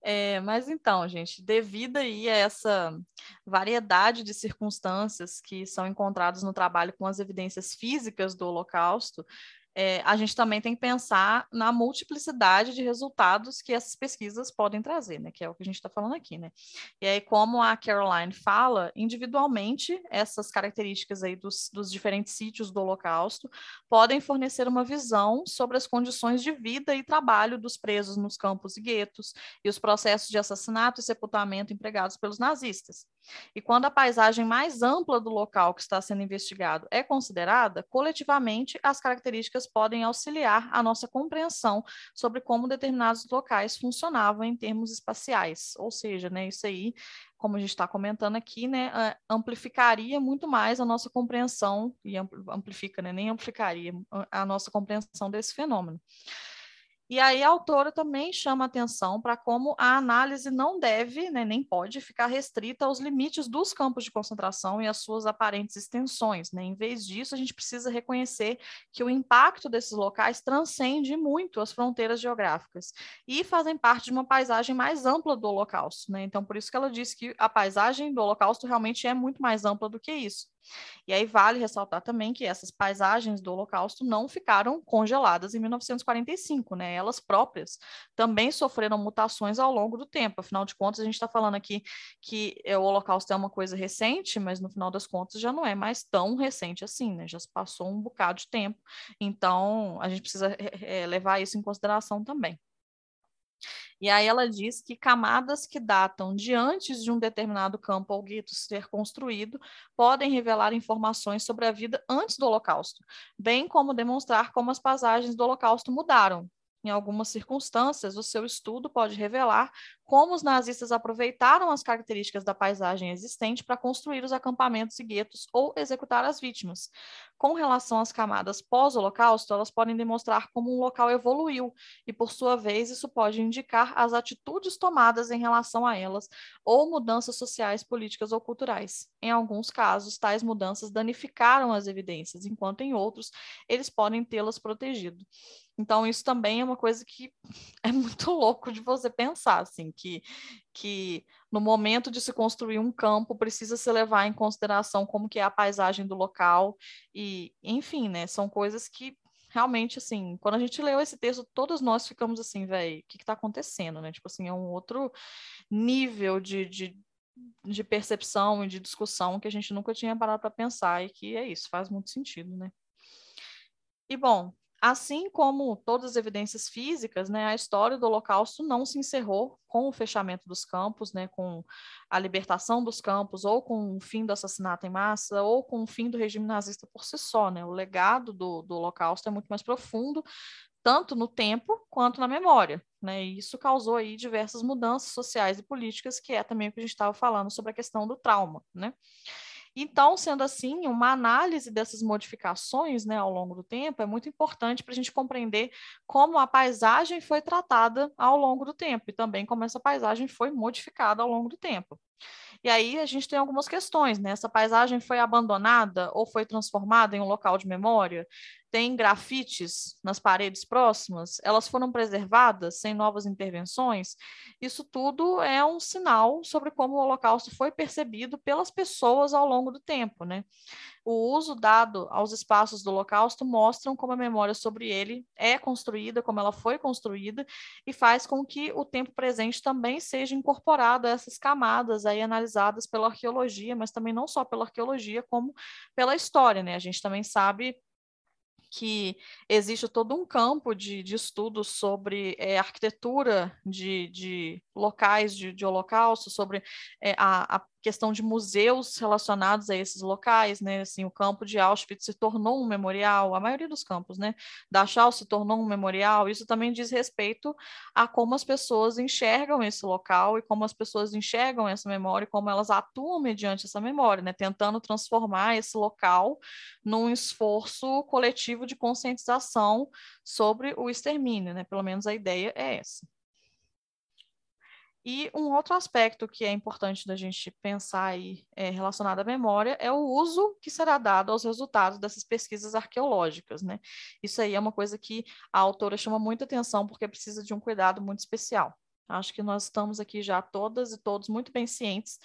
É, mas então, gente, devido aí a essa variedade de circunstâncias que são encontradas no trabalho com as evidências físicas do Holocausto, é, a gente também tem que pensar na multiplicidade de resultados que essas pesquisas podem trazer, né? Que é o que a gente está falando aqui, né? E aí, como a Caroline fala, individualmente, essas características aí dos, dos diferentes sítios do Holocausto podem fornecer uma visão sobre as condições de vida e trabalho dos presos nos campos e guetos e os processos de assassinato e sepultamento empregados pelos nazistas. E quando a paisagem mais ampla do local que está sendo investigado é considerada, coletivamente as características podem auxiliar a nossa compreensão sobre como determinados locais funcionavam em termos espaciais. Ou seja, né, isso aí, como a gente está comentando aqui, né, amplificaria muito mais a nossa compreensão, e amplifica, né, nem amplificaria a nossa compreensão desse fenômeno. E aí a autora também chama atenção para como a análise não deve, né, nem pode ficar restrita aos limites dos campos de concentração e às suas aparentes extensões. Né? Em vez disso, a gente precisa reconhecer que o impacto desses locais transcende muito as fronteiras geográficas e fazem parte de uma paisagem mais ampla do Holocausto. Né? Então, por isso que ela diz que a paisagem do Holocausto realmente é muito mais ampla do que isso. E aí vale ressaltar também que essas paisagens do Holocausto não ficaram congeladas em 1945, né? Elas próprias também sofreram mutações ao longo do tempo. Afinal de contas, a gente está falando aqui que o Holocausto é uma coisa recente, mas no final das contas já não é mais tão recente assim, né? Já se passou um bocado de tempo. Então, a gente precisa é, levar isso em consideração também. E aí ela diz que camadas que datam de antes de um determinado campo ou gueto ser construído podem revelar informações sobre a vida antes do Holocausto, bem como demonstrar como as passagens do Holocausto mudaram, em algumas circunstâncias, o seu estudo pode revelar como os nazistas aproveitaram as características da paisagem existente para construir os acampamentos e guetos ou executar as vítimas. Com relação às camadas pós-Holocausto, elas podem demonstrar como um local evoluiu, e por sua vez, isso pode indicar as atitudes tomadas em relação a elas ou mudanças sociais, políticas ou culturais. Em alguns casos, tais mudanças danificaram as evidências, enquanto em outros, eles podem tê-las protegido. Então, isso também é uma coisa que é muito louco de você pensar, assim, que, que no momento de se construir um campo, precisa se levar em consideração como que é a paisagem do local, e, enfim, né, são coisas que realmente, assim, quando a gente leu esse texto, todos nós ficamos assim, velho, o que está acontecendo, né? Tipo assim, é um outro nível de, de, de percepção e de discussão que a gente nunca tinha parado para pensar, e que é isso, faz muito sentido, né? E bom, Assim como todas as evidências físicas, né, a história do Holocausto não se encerrou com o fechamento dos campos, né, com a libertação dos campos, ou com o fim do assassinato em massa, ou com o fim do regime nazista por si só. Né? O legado do, do Holocausto é muito mais profundo, tanto no tempo quanto na memória. Né? E isso causou aí diversas mudanças sociais e políticas, que é também o que a gente estava falando sobre a questão do trauma. Né? Então, sendo assim, uma análise dessas modificações né, ao longo do tempo é muito importante para a gente compreender como a paisagem foi tratada ao longo do tempo e também como essa paisagem foi modificada ao longo do tempo. E aí a gente tem algumas questões, né? Essa paisagem foi abandonada ou foi transformada em um local de memória? Tem grafites nas paredes próximas? Elas foram preservadas sem novas intervenções? Isso tudo é um sinal sobre como o Holocausto foi percebido pelas pessoas ao longo do tempo, né? O uso dado aos espaços do Holocausto mostram como a memória sobre ele é construída, como ela foi construída, e faz com que o tempo presente também seja incorporado a essas camadas aí analisadas pela arqueologia, mas também não só pela arqueologia, como pela história, né? A gente também sabe que existe todo um campo de, de estudos sobre é, arquitetura de, de locais de, de holocausto, sobre é, a, a questão de museus relacionados a esses locais, né? Assim, o campo de Auschwitz se tornou um memorial, a maioria dos campos, né? Dachau se tornou um memorial. Isso também diz respeito a como as pessoas enxergam esse local e como as pessoas enxergam essa memória, e como elas atuam mediante essa memória, né? Tentando transformar esse local num esforço coletivo de conscientização sobre o extermínio, né? Pelo menos a ideia é essa. E um outro aspecto que é importante da gente pensar aí é, relacionado à memória é o uso que será dado aos resultados dessas pesquisas arqueológicas, né? Isso aí é uma coisa que a autora chama muita atenção porque precisa de um cuidado muito especial. Acho que nós estamos aqui já todas e todos muito bem cientes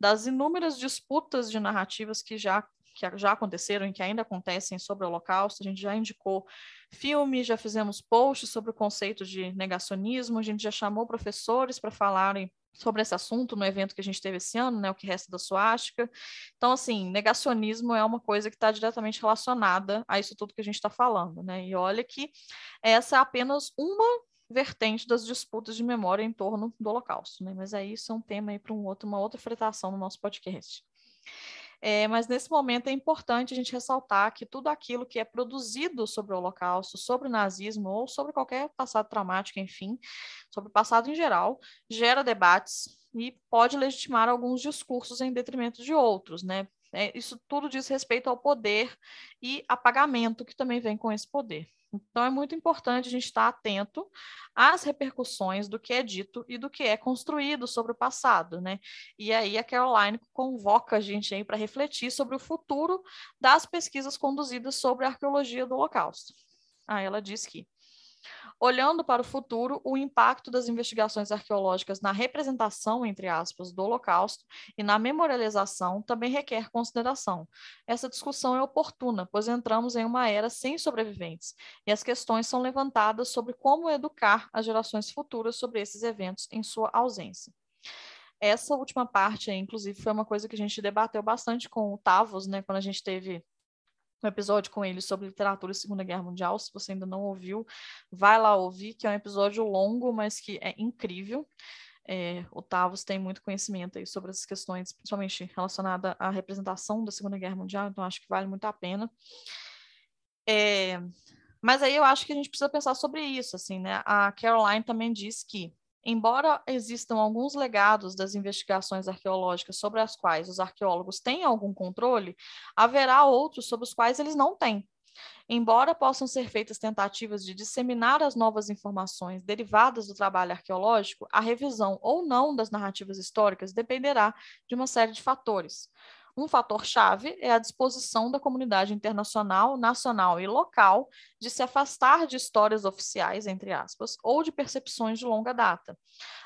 das inúmeras disputas de narrativas que já que já aconteceram e que ainda acontecem sobre o Holocausto. A gente já indicou filmes, já fizemos posts sobre o conceito de negacionismo, a gente já chamou professores para falarem sobre esse assunto no evento que a gente teve esse ano, né, o que resta da suástica. Então, assim, negacionismo é uma coisa que está diretamente relacionada a isso tudo que a gente está falando, né? E olha que essa é apenas uma vertente das disputas de memória em torno do Holocausto, né? Mas aí isso é um tema aí para um outro, uma outra fretação no nosso podcast. É, mas nesse momento é importante a gente ressaltar que tudo aquilo que é produzido sobre o Holocausto, sobre o nazismo ou sobre qualquer passado traumático, enfim, sobre o passado em geral, gera debates e pode legitimar alguns discursos em detrimento de outros, né? É, isso tudo diz respeito ao poder e apagamento que também vem com esse poder. Então, é muito importante a gente estar atento às repercussões do que é dito e do que é construído sobre o passado, né? E aí a Caroline convoca a gente aí para refletir sobre o futuro das pesquisas conduzidas sobre a arqueologia do Holocausto. Ah, ela diz que Olhando para o futuro, o impacto das investigações arqueológicas na representação, entre aspas, do Holocausto e na memorialização também requer consideração. Essa discussão é oportuna, pois entramos em uma era sem sobreviventes, e as questões são levantadas sobre como educar as gerações futuras sobre esses eventos em sua ausência. Essa última parte, inclusive, foi uma coisa que a gente debateu bastante com o Tavos, né, quando a gente teve um episódio com ele sobre literatura e Segunda Guerra Mundial. Se você ainda não ouviu, vai lá ouvir, que é um episódio longo, mas que é incrível. É, o Tavos tem muito conhecimento aí sobre essas questões, principalmente relacionada à representação da Segunda Guerra Mundial, então acho que vale muito a pena. É, mas aí eu acho que a gente precisa pensar sobre isso, assim, né? A Caroline também diz que Embora existam alguns legados das investigações arqueológicas sobre as quais os arqueólogos têm algum controle, haverá outros sobre os quais eles não têm. Embora possam ser feitas tentativas de disseminar as novas informações derivadas do trabalho arqueológico, a revisão ou não das narrativas históricas dependerá de uma série de fatores. Um fator-chave é a disposição da comunidade internacional, nacional e local de se afastar de histórias oficiais, entre aspas, ou de percepções de longa data.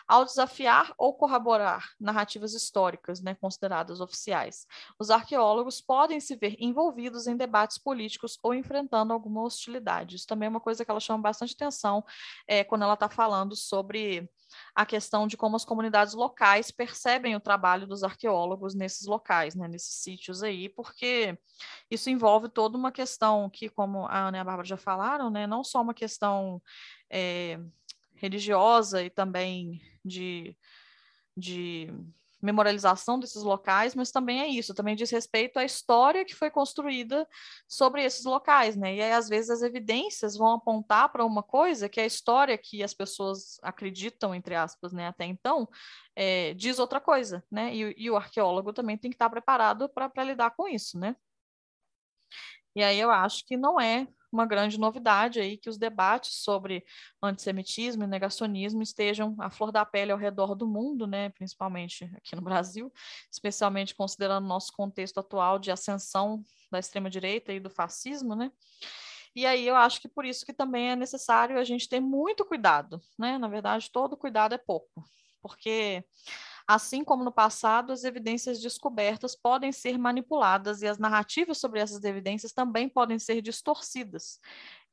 Ao desafiar ou corroborar narrativas históricas né, consideradas oficiais, os arqueólogos podem se ver envolvidos em debates políticos ou enfrentando alguma hostilidade. Isso também é uma coisa que ela chama bastante atenção é, quando ela está falando sobre a questão de como as comunidades locais percebem o trabalho dos arqueólogos nesses locais, né, nesses sítios aí, porque isso envolve toda uma questão que, como a Ana e a Bárbara já falaram, né, não só uma questão é, religiosa e também de, de memorialização desses locais, mas também é isso, também diz respeito à história que foi construída sobre esses locais, né? E aí, às vezes, as evidências vão apontar para uma coisa que a história que as pessoas acreditam, entre aspas, né, até então, é, diz outra coisa, né? E, e, o arqueólogo também tem que estar preparado para lidar com isso, né? E aí eu acho que não é uma grande novidade aí que os debates sobre antissemitismo e negacionismo estejam à flor da pele ao redor do mundo, né, principalmente aqui no Brasil, especialmente considerando nosso contexto atual de ascensão da extrema direita e do fascismo, né? E aí eu acho que por isso que também é necessário a gente ter muito cuidado, né? Na verdade, todo cuidado é pouco, porque Assim como no passado, as evidências descobertas podem ser manipuladas e as narrativas sobre essas evidências também podem ser distorcidas.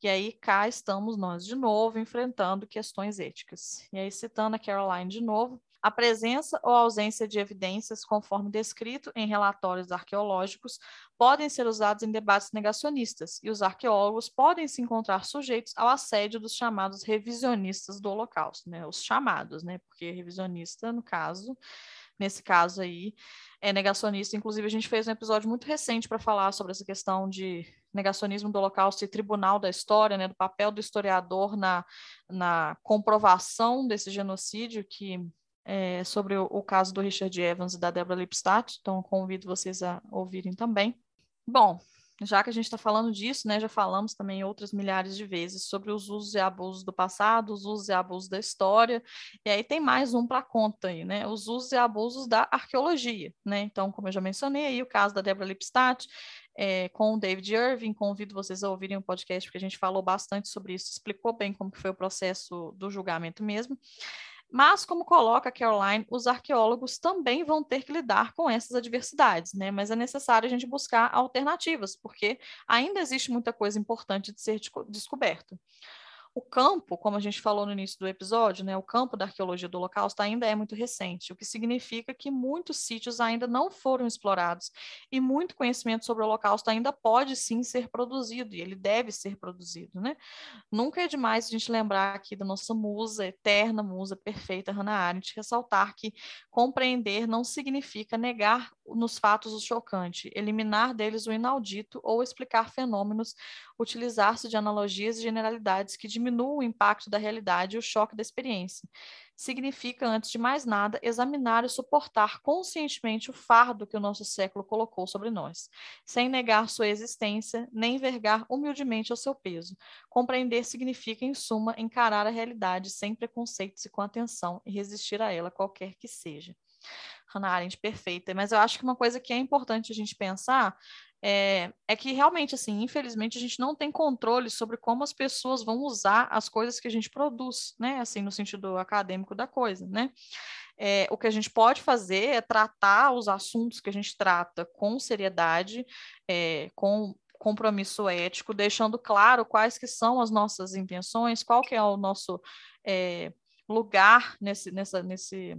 E aí cá estamos nós de novo enfrentando questões éticas. E aí, citando a Caroline de novo, a presença ou ausência de evidências, conforme descrito em relatórios arqueológicos, podem ser usados em debates negacionistas, e os arqueólogos podem se encontrar sujeitos ao assédio dos chamados revisionistas do Holocausto, né? Os chamados, né? Porque revisionista, no caso, nesse caso aí, é negacionista. Inclusive, a gente fez um episódio muito recente para falar sobre essa questão de negacionismo do Holocausto e tribunal da história, né, do papel do historiador na, na comprovação desse genocídio, que é, sobre o, o, caso do Richard Evans e da Deborah Lipstadt, então convido vocês a ouvirem também. Bom, já que a gente está falando disso, né, já falamos também outras milhares de vezes sobre os usos e abusos do passado, os usos e abusos da história, e aí tem mais um para conta aí, né, os usos e abusos da arqueologia, né, então, como eu já mencionei aí, o caso da Deborah Lipstadt, é, com o David Irving, convido vocês a ouvirem o podcast, porque a gente falou bastante sobre isso, explicou bem como que foi o processo do julgamento mesmo, mas, como coloca Caroline, os arqueólogos também vão ter que lidar com essas adversidades, né? Mas é necessário a gente buscar alternativas, porque ainda existe muita coisa importante de ser descoberta. O campo, como a gente falou no início do episódio, né, o campo da arqueologia do Holocausto ainda é muito recente, o que significa que muitos sítios ainda não foram explorados e muito conhecimento sobre o Holocausto ainda pode sim ser produzido e ele deve ser produzido, né? Nunca é demais a gente lembrar aqui da nossa musa, eterna musa perfeita, Hannah Arendt, ressaltar que compreender não significa negar nos fatos o chocante, eliminar deles o inaudito ou explicar fenômenos, utilizar-se de analogias e generalidades que diminuam o impacto da realidade e o choque da experiência. Significa, antes de mais nada, examinar e suportar conscientemente o fardo que o nosso século colocou sobre nós, sem negar sua existência, nem vergar humildemente ao seu peso. Compreender significa, em suma, encarar a realidade sem preconceitos e com atenção e resistir a ela, qualquer que seja. Hannah Arendt perfeita, mas eu acho que uma coisa que é importante a gente pensar é, é que realmente, assim, infelizmente, a gente não tem controle sobre como as pessoas vão usar as coisas que a gente produz, né? Assim, no sentido acadêmico da coisa, né? É, o que a gente pode fazer é tratar os assuntos que a gente trata com seriedade, é, com compromisso ético, deixando claro quais que são as nossas intenções, qual que é o nosso é, lugar nesse, nessa, nesse,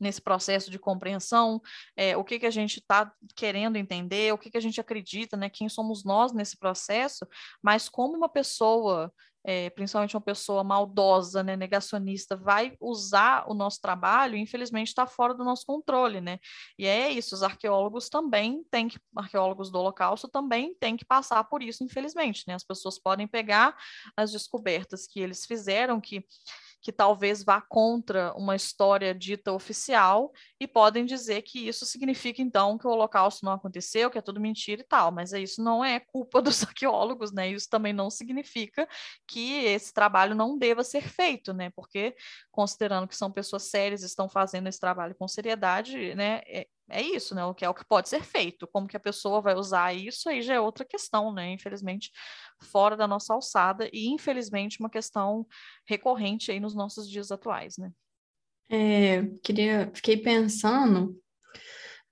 nesse processo de compreensão, é, o que, que a gente está querendo entender, o que, que a gente acredita, né, quem somos nós nesse processo, mas como uma pessoa é, principalmente uma pessoa maldosa, né, negacionista, vai usar o nosso trabalho, infelizmente está fora do nosso controle, né? E é isso, os arqueólogos também têm que, arqueólogos do Holocausto também têm que passar por isso, infelizmente, né? As pessoas podem pegar as descobertas que eles fizeram, que que talvez vá contra uma história dita oficial e podem dizer que isso significa então que o Holocausto não aconteceu, que é tudo mentira e tal, mas isso não é culpa dos arqueólogos, né? Isso também não significa que esse trabalho não deva ser feito, né? Porque considerando que são pessoas sérias, estão fazendo esse trabalho com seriedade, né? É, isso, né? O que é o que pode ser feito. Como que a pessoa vai usar isso aí já é outra questão, né? Infelizmente, fora da nossa alçada e infelizmente uma questão recorrente aí nos nossos dias atuais, né? É, queria, fiquei pensando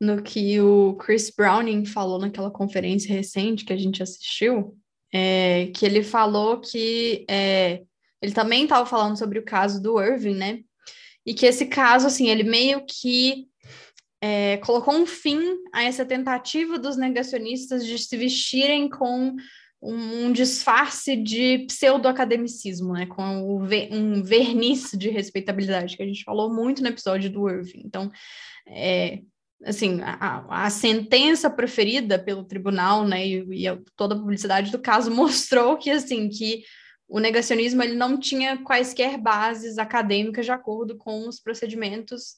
no que o Chris Browning falou naquela conferência recente que a gente assistiu, é, que ele falou que é, ele também estava falando sobre o caso do Irving, né? E que esse caso, assim, ele meio que é, colocou um fim a essa tentativa dos negacionistas de se vestirem com um, disfarce de pseudo-academicismo, né, com um verniz de respeitabilidade, que a gente falou muito no episódio do Irving. Então, é, assim, a, a, sentença proferida pelo tribunal, né, e, e, toda a publicidade do caso mostrou que, assim, que o negacionismo ele não tinha quaisquer bases acadêmicas de acordo com os procedimentos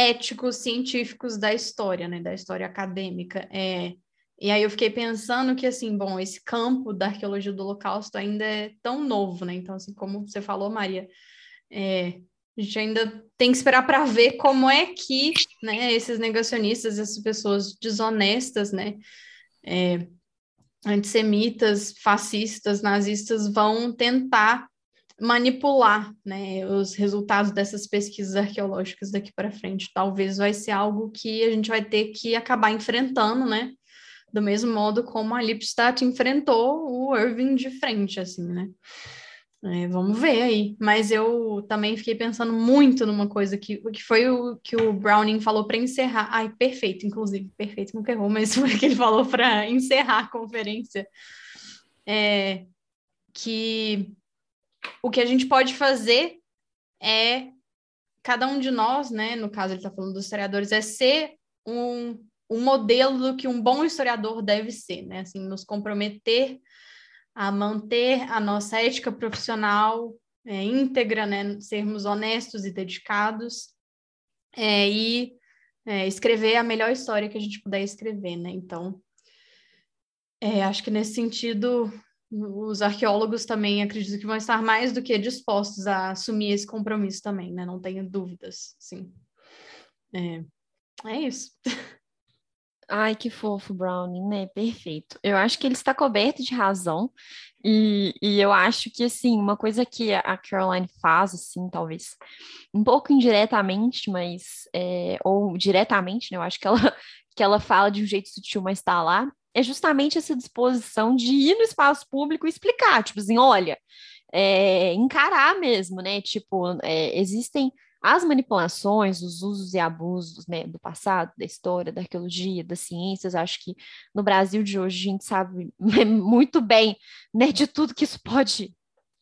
éticos, científicos da história, né, da história acadêmica. É, e aí eu fiquei pensando que, assim, bom, esse campo da arqueologia do Holocausto ainda é tão novo, né? Então, assim, como você falou, Maria, é, a gente ainda tem que esperar para ver como é que né, esses negacionistas, essas pessoas desonestas, né, é, antissemitas, fascistas, nazistas, vão tentar manipular né, os resultados dessas pesquisas arqueológicas daqui para frente. Talvez vai ser algo que a gente vai ter que acabar enfrentando, né? Do mesmo modo como a Lipstadt enfrentou o Irving de frente, assim, né? É, vamos ver aí. Mas eu também fiquei pensando muito numa coisa que, que foi o que o Browning falou para encerrar. Ai, perfeito, inclusive, perfeito, nunca errou, mas foi o que ele falou para encerrar a conferência. É, que o que a gente pode fazer é cada um de nós, né? No caso, ele está falando dos historiadores, é ser um, um modelo do que um bom historiador deve ser, né? Assim, nos comprometer a manter a nossa ética profissional é, íntegra, né? Sermos honestos e dedicados é, e é, escrever a melhor história que a gente puder escrever, né? Então, é, acho que nesse sentido os arqueólogos também acredito que vão estar mais do que dispostos a assumir esse compromisso também, né? Não tenho dúvidas, sim. É, é isso. Ai, que fofo, Browning, né? Perfeito. Eu acho que ele está coberto de razão. E, e eu acho que, assim, uma coisa que a Caroline faz, assim, talvez um pouco indiretamente, mas... É, ou diretamente, né? Eu acho que ela, que ela fala de um jeito sutil, mas está lá é justamente essa disposição de ir no espaço público e explicar, tipo assim, olha, é, encarar mesmo, né? Tipo, é, existem as manipulações, os usos e abusos né, do passado, da história, da arqueologia, das ciências. Acho que no Brasil de hoje a gente sabe muito bem né, de tudo que isso pode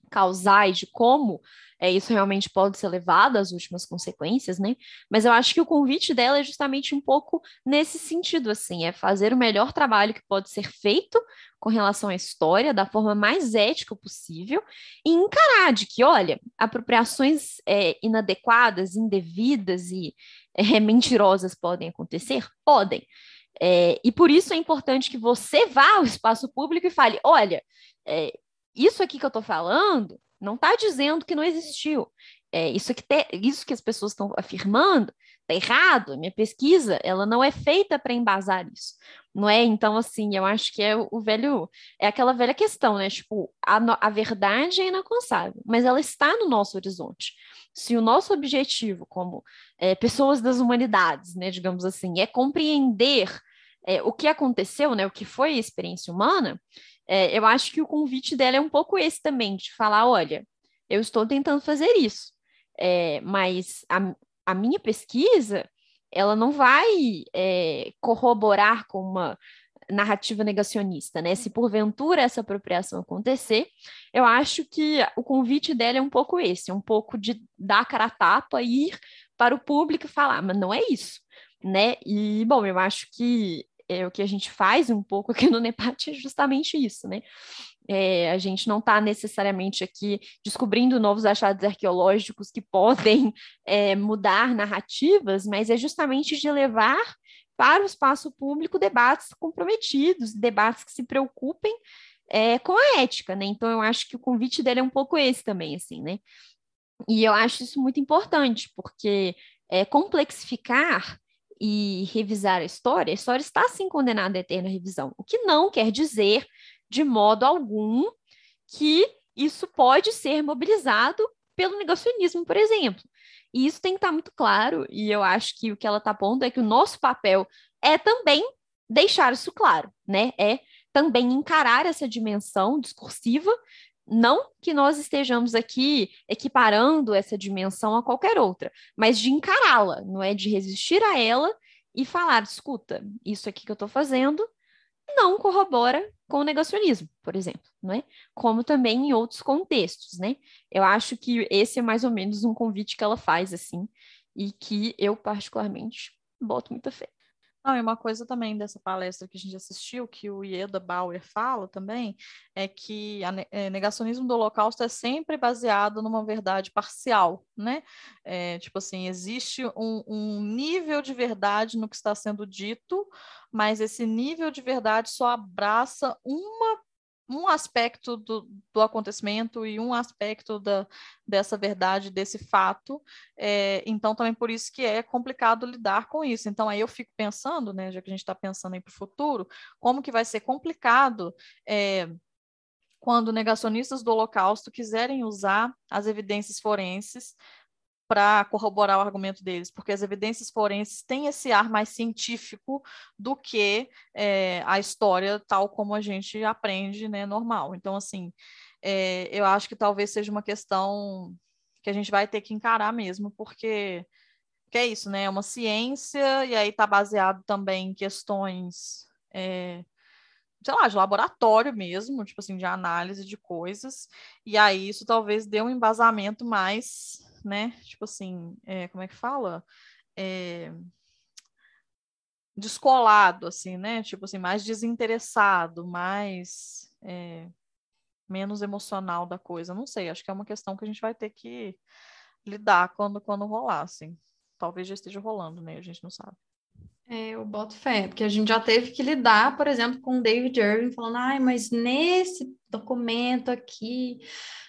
causar e de como é, isso realmente pode ser levado às últimas consequências, né? Mas eu acho que o convite dela é justamente um pouco nesse sentido, assim, é fazer o melhor trabalho que pode ser feito com relação à história da forma mais ética possível e encarar de que, olha, apropriações é, inadequadas, indevidas e é, mentirosas podem acontecer? Podem. É, e por isso é importante que você vá ao espaço público e fale: olha, é, isso aqui que eu estou falando não está dizendo que não existiu. É, isso, que te, isso que as pessoas estão afirmando está errado. Minha pesquisa ela não é feita para embasar isso. não é? Então, assim, eu acho que é o velho, é aquela velha questão, né? Tipo, a, a verdade é inalcançável, mas ela está no nosso horizonte. Se o nosso objetivo, como é, pessoas das humanidades, né, digamos assim, é compreender é, o que aconteceu, né, o que foi a experiência humana, é, eu acho que o convite dela é um pouco esse também, de falar, olha, eu estou tentando fazer isso, é, mas a, a minha pesquisa ela não vai é, corroborar com uma narrativa negacionista, né? Se porventura essa apropriação acontecer, eu acho que o convite dela é um pouco esse, um pouco de dar cara a tapa e ir para o público falar, mas não é isso, né? E, bom, eu acho que é, o que a gente faz um pouco aqui no NEPAT é justamente isso, né? É, a gente não está necessariamente aqui descobrindo novos achados arqueológicos que podem é, mudar narrativas, mas é justamente de levar para o espaço público debates comprometidos, debates que se preocupem é, com a ética, né? Então eu acho que o convite dele é um pouco esse também, assim, né? E eu acho isso muito importante, porque é, complexificar e revisar a história, a história está sim condenada à eterna revisão, o que não quer dizer de modo algum que isso pode ser mobilizado pelo negacionismo, por exemplo. E isso tem que estar muito claro, e eu acho que o que ela está pondo é que o nosso papel é também deixar isso claro, né? É também encarar essa dimensão discursiva, não que nós estejamos aqui equiparando essa dimensão a qualquer outra, mas de encará-la, não é de resistir a ela e falar, escuta, isso aqui que eu estou fazendo não corrobora com o negacionismo, por exemplo, não é? Como também em outros contextos, né? Eu acho que esse é mais ou menos um convite que ela faz, assim, e que eu, particularmente, boto muita fé. Não, e uma coisa também dessa palestra que a gente assistiu, que o Ieda Bauer fala também, é que o é, negacionismo do Holocausto é sempre baseado numa verdade parcial, né? É, tipo assim, existe um, um nível de verdade no que está sendo dito, mas esse nível de verdade só abraça uma um aspecto do, do acontecimento e um aspecto da, dessa verdade, desse fato. É, então, também por isso que é complicado lidar com isso. Então, aí eu fico pensando, né, já que a gente está pensando aí para o futuro, como que vai ser complicado é, quando negacionistas do Holocausto quiserem usar as evidências forenses para corroborar o argumento deles, porque as evidências forenses têm esse ar mais científico do que é, a história tal como a gente aprende, né, normal. Então, assim, é, eu acho que talvez seja uma questão que a gente vai ter que encarar mesmo, porque que é isso, né? É uma ciência e aí está baseado também em questões, é, sei lá, de laboratório mesmo, tipo assim, de análise de coisas, e aí isso talvez dê um embasamento mais né? Tipo assim, é, como é que fala? É, descolado, assim, né? Tipo assim, mais desinteressado, mais é, menos emocional da coisa. Não sei, acho que é uma questão que a gente vai ter que lidar quando, quando rolar, assim. Talvez já esteja rolando, né? A gente não sabe. É, eu boto fé, porque a gente já teve que lidar, por exemplo, com o David Irving falando, ai, mas nesse documento aqui,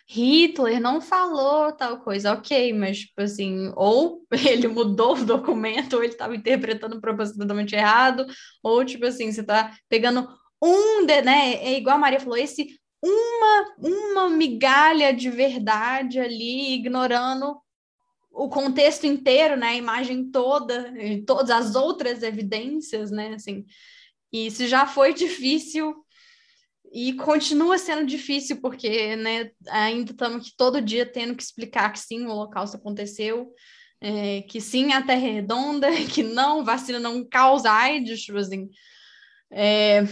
Hitler não falou tal coisa, ok, mas tipo assim, ou ele mudou o documento, ou ele estava interpretando propositalmente errado, ou tipo assim, você está pegando um, de, né? É igual a Maria falou, esse uma, uma migalha de verdade ali, ignorando o contexto inteiro, né, a imagem toda, todas as outras evidências, né, assim, e já foi difícil e continua sendo difícil porque, né, ainda estamos todo dia tendo que explicar que sim, o holocausto aconteceu, é, que sim, a Terra é redonda, que não, vacina não causa AIDS, tipo assim, é,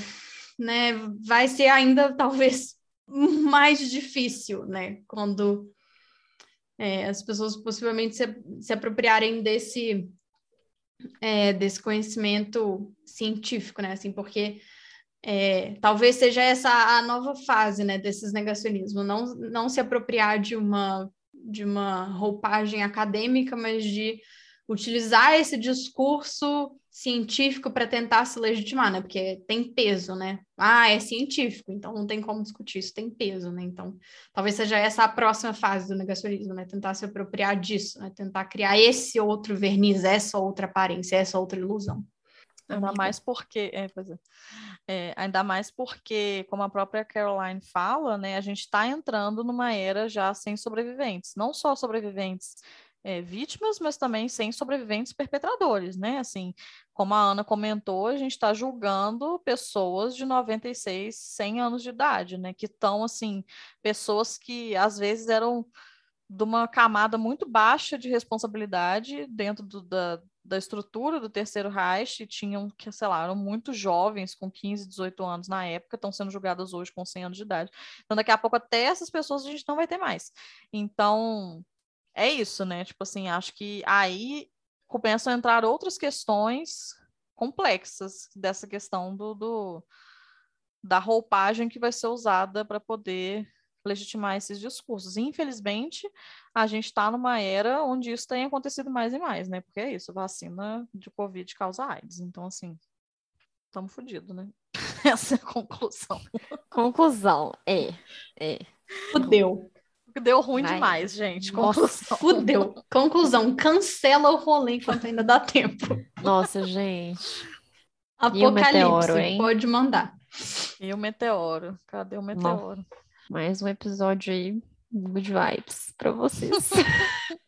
né, vai ser ainda talvez mais difícil, né, quando é, as pessoas possivelmente se, se apropriarem desse, é, desse conhecimento científico, né? Assim, porque é, talvez seja essa a nova fase, né, desses negacionismos, não, não se apropriar de uma de uma roupagem acadêmica, mas de utilizar esse discurso científico para tentar se legitimar, né? Porque tem peso, né? Ah, é científico, então não tem como discutir, isso tem peso, né? Então, talvez seja essa a próxima fase do negacionismo, né? Tentar se apropriar disso, né? Tentar criar esse outro verniz, essa outra aparência, essa outra ilusão. Ainda mais porque, é, é. É, ainda mais porque, como a própria Caroline fala, né, a gente está entrando numa era já sem sobreviventes, não só sobreviventes é, vítimas, mas também sem sobreviventes perpetradores, né? Assim, como a Ana comentou, a gente está julgando pessoas de 96, 100 anos de idade, né? Que estão, assim, pessoas que às vezes eram de uma camada muito baixa de responsabilidade dentro do, da, da estrutura do Terceiro Reich, tinham, que, sei lá, eram muito jovens, com 15, 18 anos na época, estão sendo julgadas hoje com 100 anos de idade. Então, daqui a pouco, até essas pessoas a gente não vai ter mais. Então, é isso, né? Tipo assim, acho que aí começam a entrar outras questões complexas dessa questão do, do da roupagem que vai ser usada para poder legitimar esses discursos. Infelizmente, a gente está numa era onde isso tem acontecido mais e mais, né? Porque é isso, vacina de Covid causa AIDS. Então, assim, estamos fodidos, né? Essa é a conclusão. Conclusão, é. é. Fudeu. Deu ruim Vai. demais, gente. Conclusão. fudeu. Conclusão, cancela o rolê enquanto ainda dá tempo. Nossa, gente. Apocalipse, meteoro, pode mandar. E o meteoro? Cadê o meteoro? Mais um episódio aí, good vibes para vocês.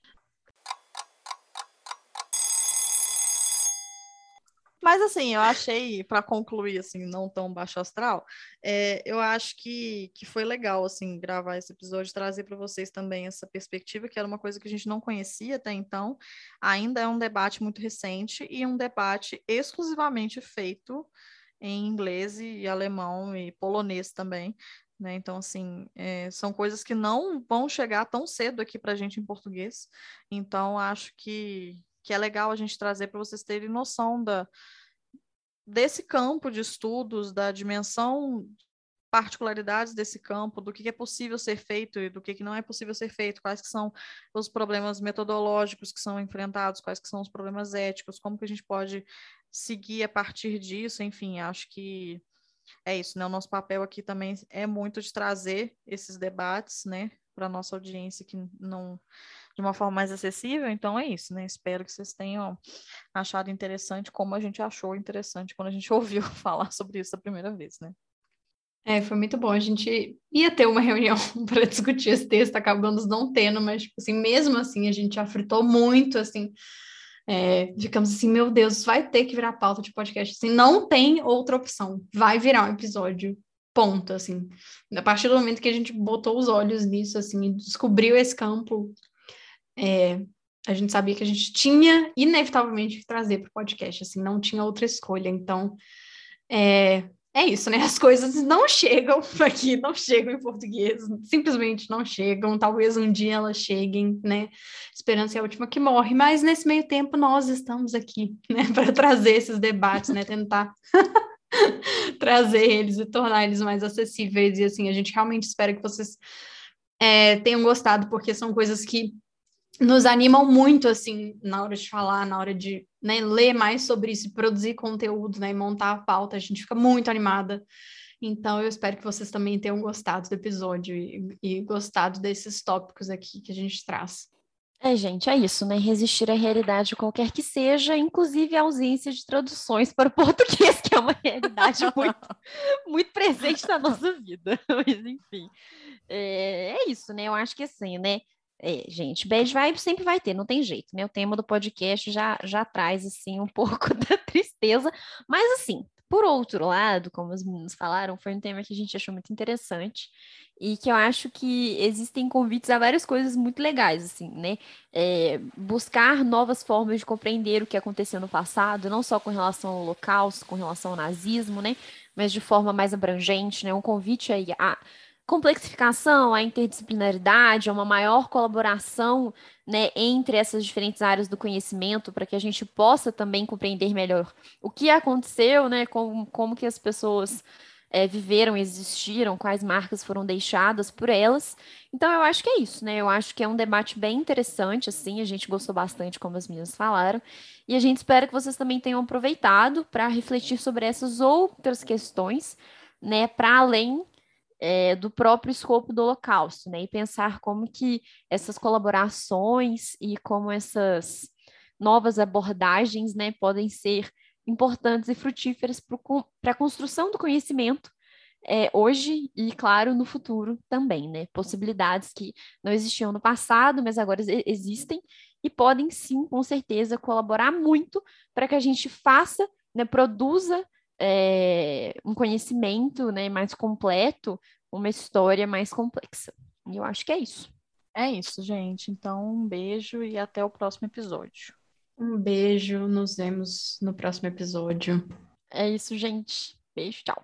Mas assim, eu achei, para concluir assim, não tão baixo astral, é, eu acho que, que foi legal assim gravar esse episódio, trazer para vocês também essa perspectiva, que era uma coisa que a gente não conhecia até então. Ainda é um debate muito recente e um debate exclusivamente feito em inglês e alemão e polonês também. Né? Então, assim, é, são coisas que não vão chegar tão cedo aqui para a gente em português. Então, acho que, que é legal a gente trazer para vocês terem noção da, desse campo de estudos, da dimensão particularidades desse campo, do que é possível ser feito e do que não é possível ser feito, quais que são os problemas metodológicos que são enfrentados, quais que são os problemas éticos, como que a gente pode seguir a partir disso, enfim, acho que é isso, né? O nosso papel aqui também é muito de trazer esses debates, né, para nossa audiência que não de uma forma mais acessível. Então é isso, né? Espero que vocês tenham achado interessante como a gente achou interessante quando a gente ouviu falar sobre isso a primeira vez, né? É, foi muito bom. A gente ia ter uma reunião para discutir esse texto, acabamos não tendo, mas tipo assim, mesmo assim a gente afritou muito, assim, é, ficamos assim, meu Deus, vai ter que virar pauta de podcast. Assim, não tem outra opção. Vai virar um episódio. Ponto, assim. A partir do momento que a gente botou os olhos nisso, assim, e descobriu esse campo, é, a gente sabia que a gente tinha, inevitavelmente, que trazer para o podcast, assim, não tinha outra escolha. Então, é, é isso, né? As coisas não chegam aqui, não chegam em português, simplesmente não chegam. Talvez um dia elas cheguem, né? Esperança é a última que morre, mas nesse meio tempo nós estamos aqui, né, para trazer esses debates, né? Tentar trazer eles e tornar eles mais acessíveis. E assim, a gente realmente espera que vocês é, tenham gostado, porque são coisas que nos animam muito, assim, na hora de falar, na hora de né, ler mais sobre isso, produzir conteúdo, né, e montar a pauta, a gente fica muito animada. Então, eu espero que vocês também tenham gostado do episódio e, e gostado desses tópicos aqui que a gente traz. É, gente, é isso, né? Resistir à realidade qualquer que seja, inclusive a ausência de traduções para o português, que é uma realidade muito, muito presente na nossa vida. Mas, enfim, é, é, isso, né? Eu acho que assim, né? É, gente, bad vibe sempre vai ter, não tem jeito, né? O tema do podcast já, já traz, assim, um pouco da tristeza, mas, assim, por outro lado, como os meninos falaram, foi um tema que a gente achou muito interessante e que eu acho que existem convites a várias coisas muito legais, assim, né? É, buscar novas formas de compreender o que aconteceu no passado, não só com relação ao Holocausto, com relação ao nazismo, né? Mas de forma mais abrangente, né? Um convite aí a complexificação, a interdisciplinaridade, uma maior colaboração né, entre essas diferentes áreas do conhecimento para que a gente possa também compreender melhor o que aconteceu, né, como, como que as pessoas é, viveram, existiram, quais marcas foram deixadas por elas. Então, eu acho que é isso, né? Eu acho que é um debate bem interessante, assim, a gente gostou bastante, como as meninas falaram, e a gente espera que vocês também tenham aproveitado para refletir sobre essas outras questões, né, para além é, do próprio escopo do Holocausto, né? E pensar como que essas colaborações e como essas novas abordagens, né, podem ser importantes e frutíferas para a construção do conhecimento é, hoje e, claro, no futuro também, né? Possibilidades que não existiam no passado, mas agora existem e podem sim, com certeza, colaborar muito para que a gente faça, né, produza é, um conhecimento né, mais completo, uma história mais complexa. E eu acho que é isso. É isso, gente. Então, um beijo e até o próximo episódio. Um beijo, nos vemos no próximo episódio. É isso, gente. Beijo, tchau.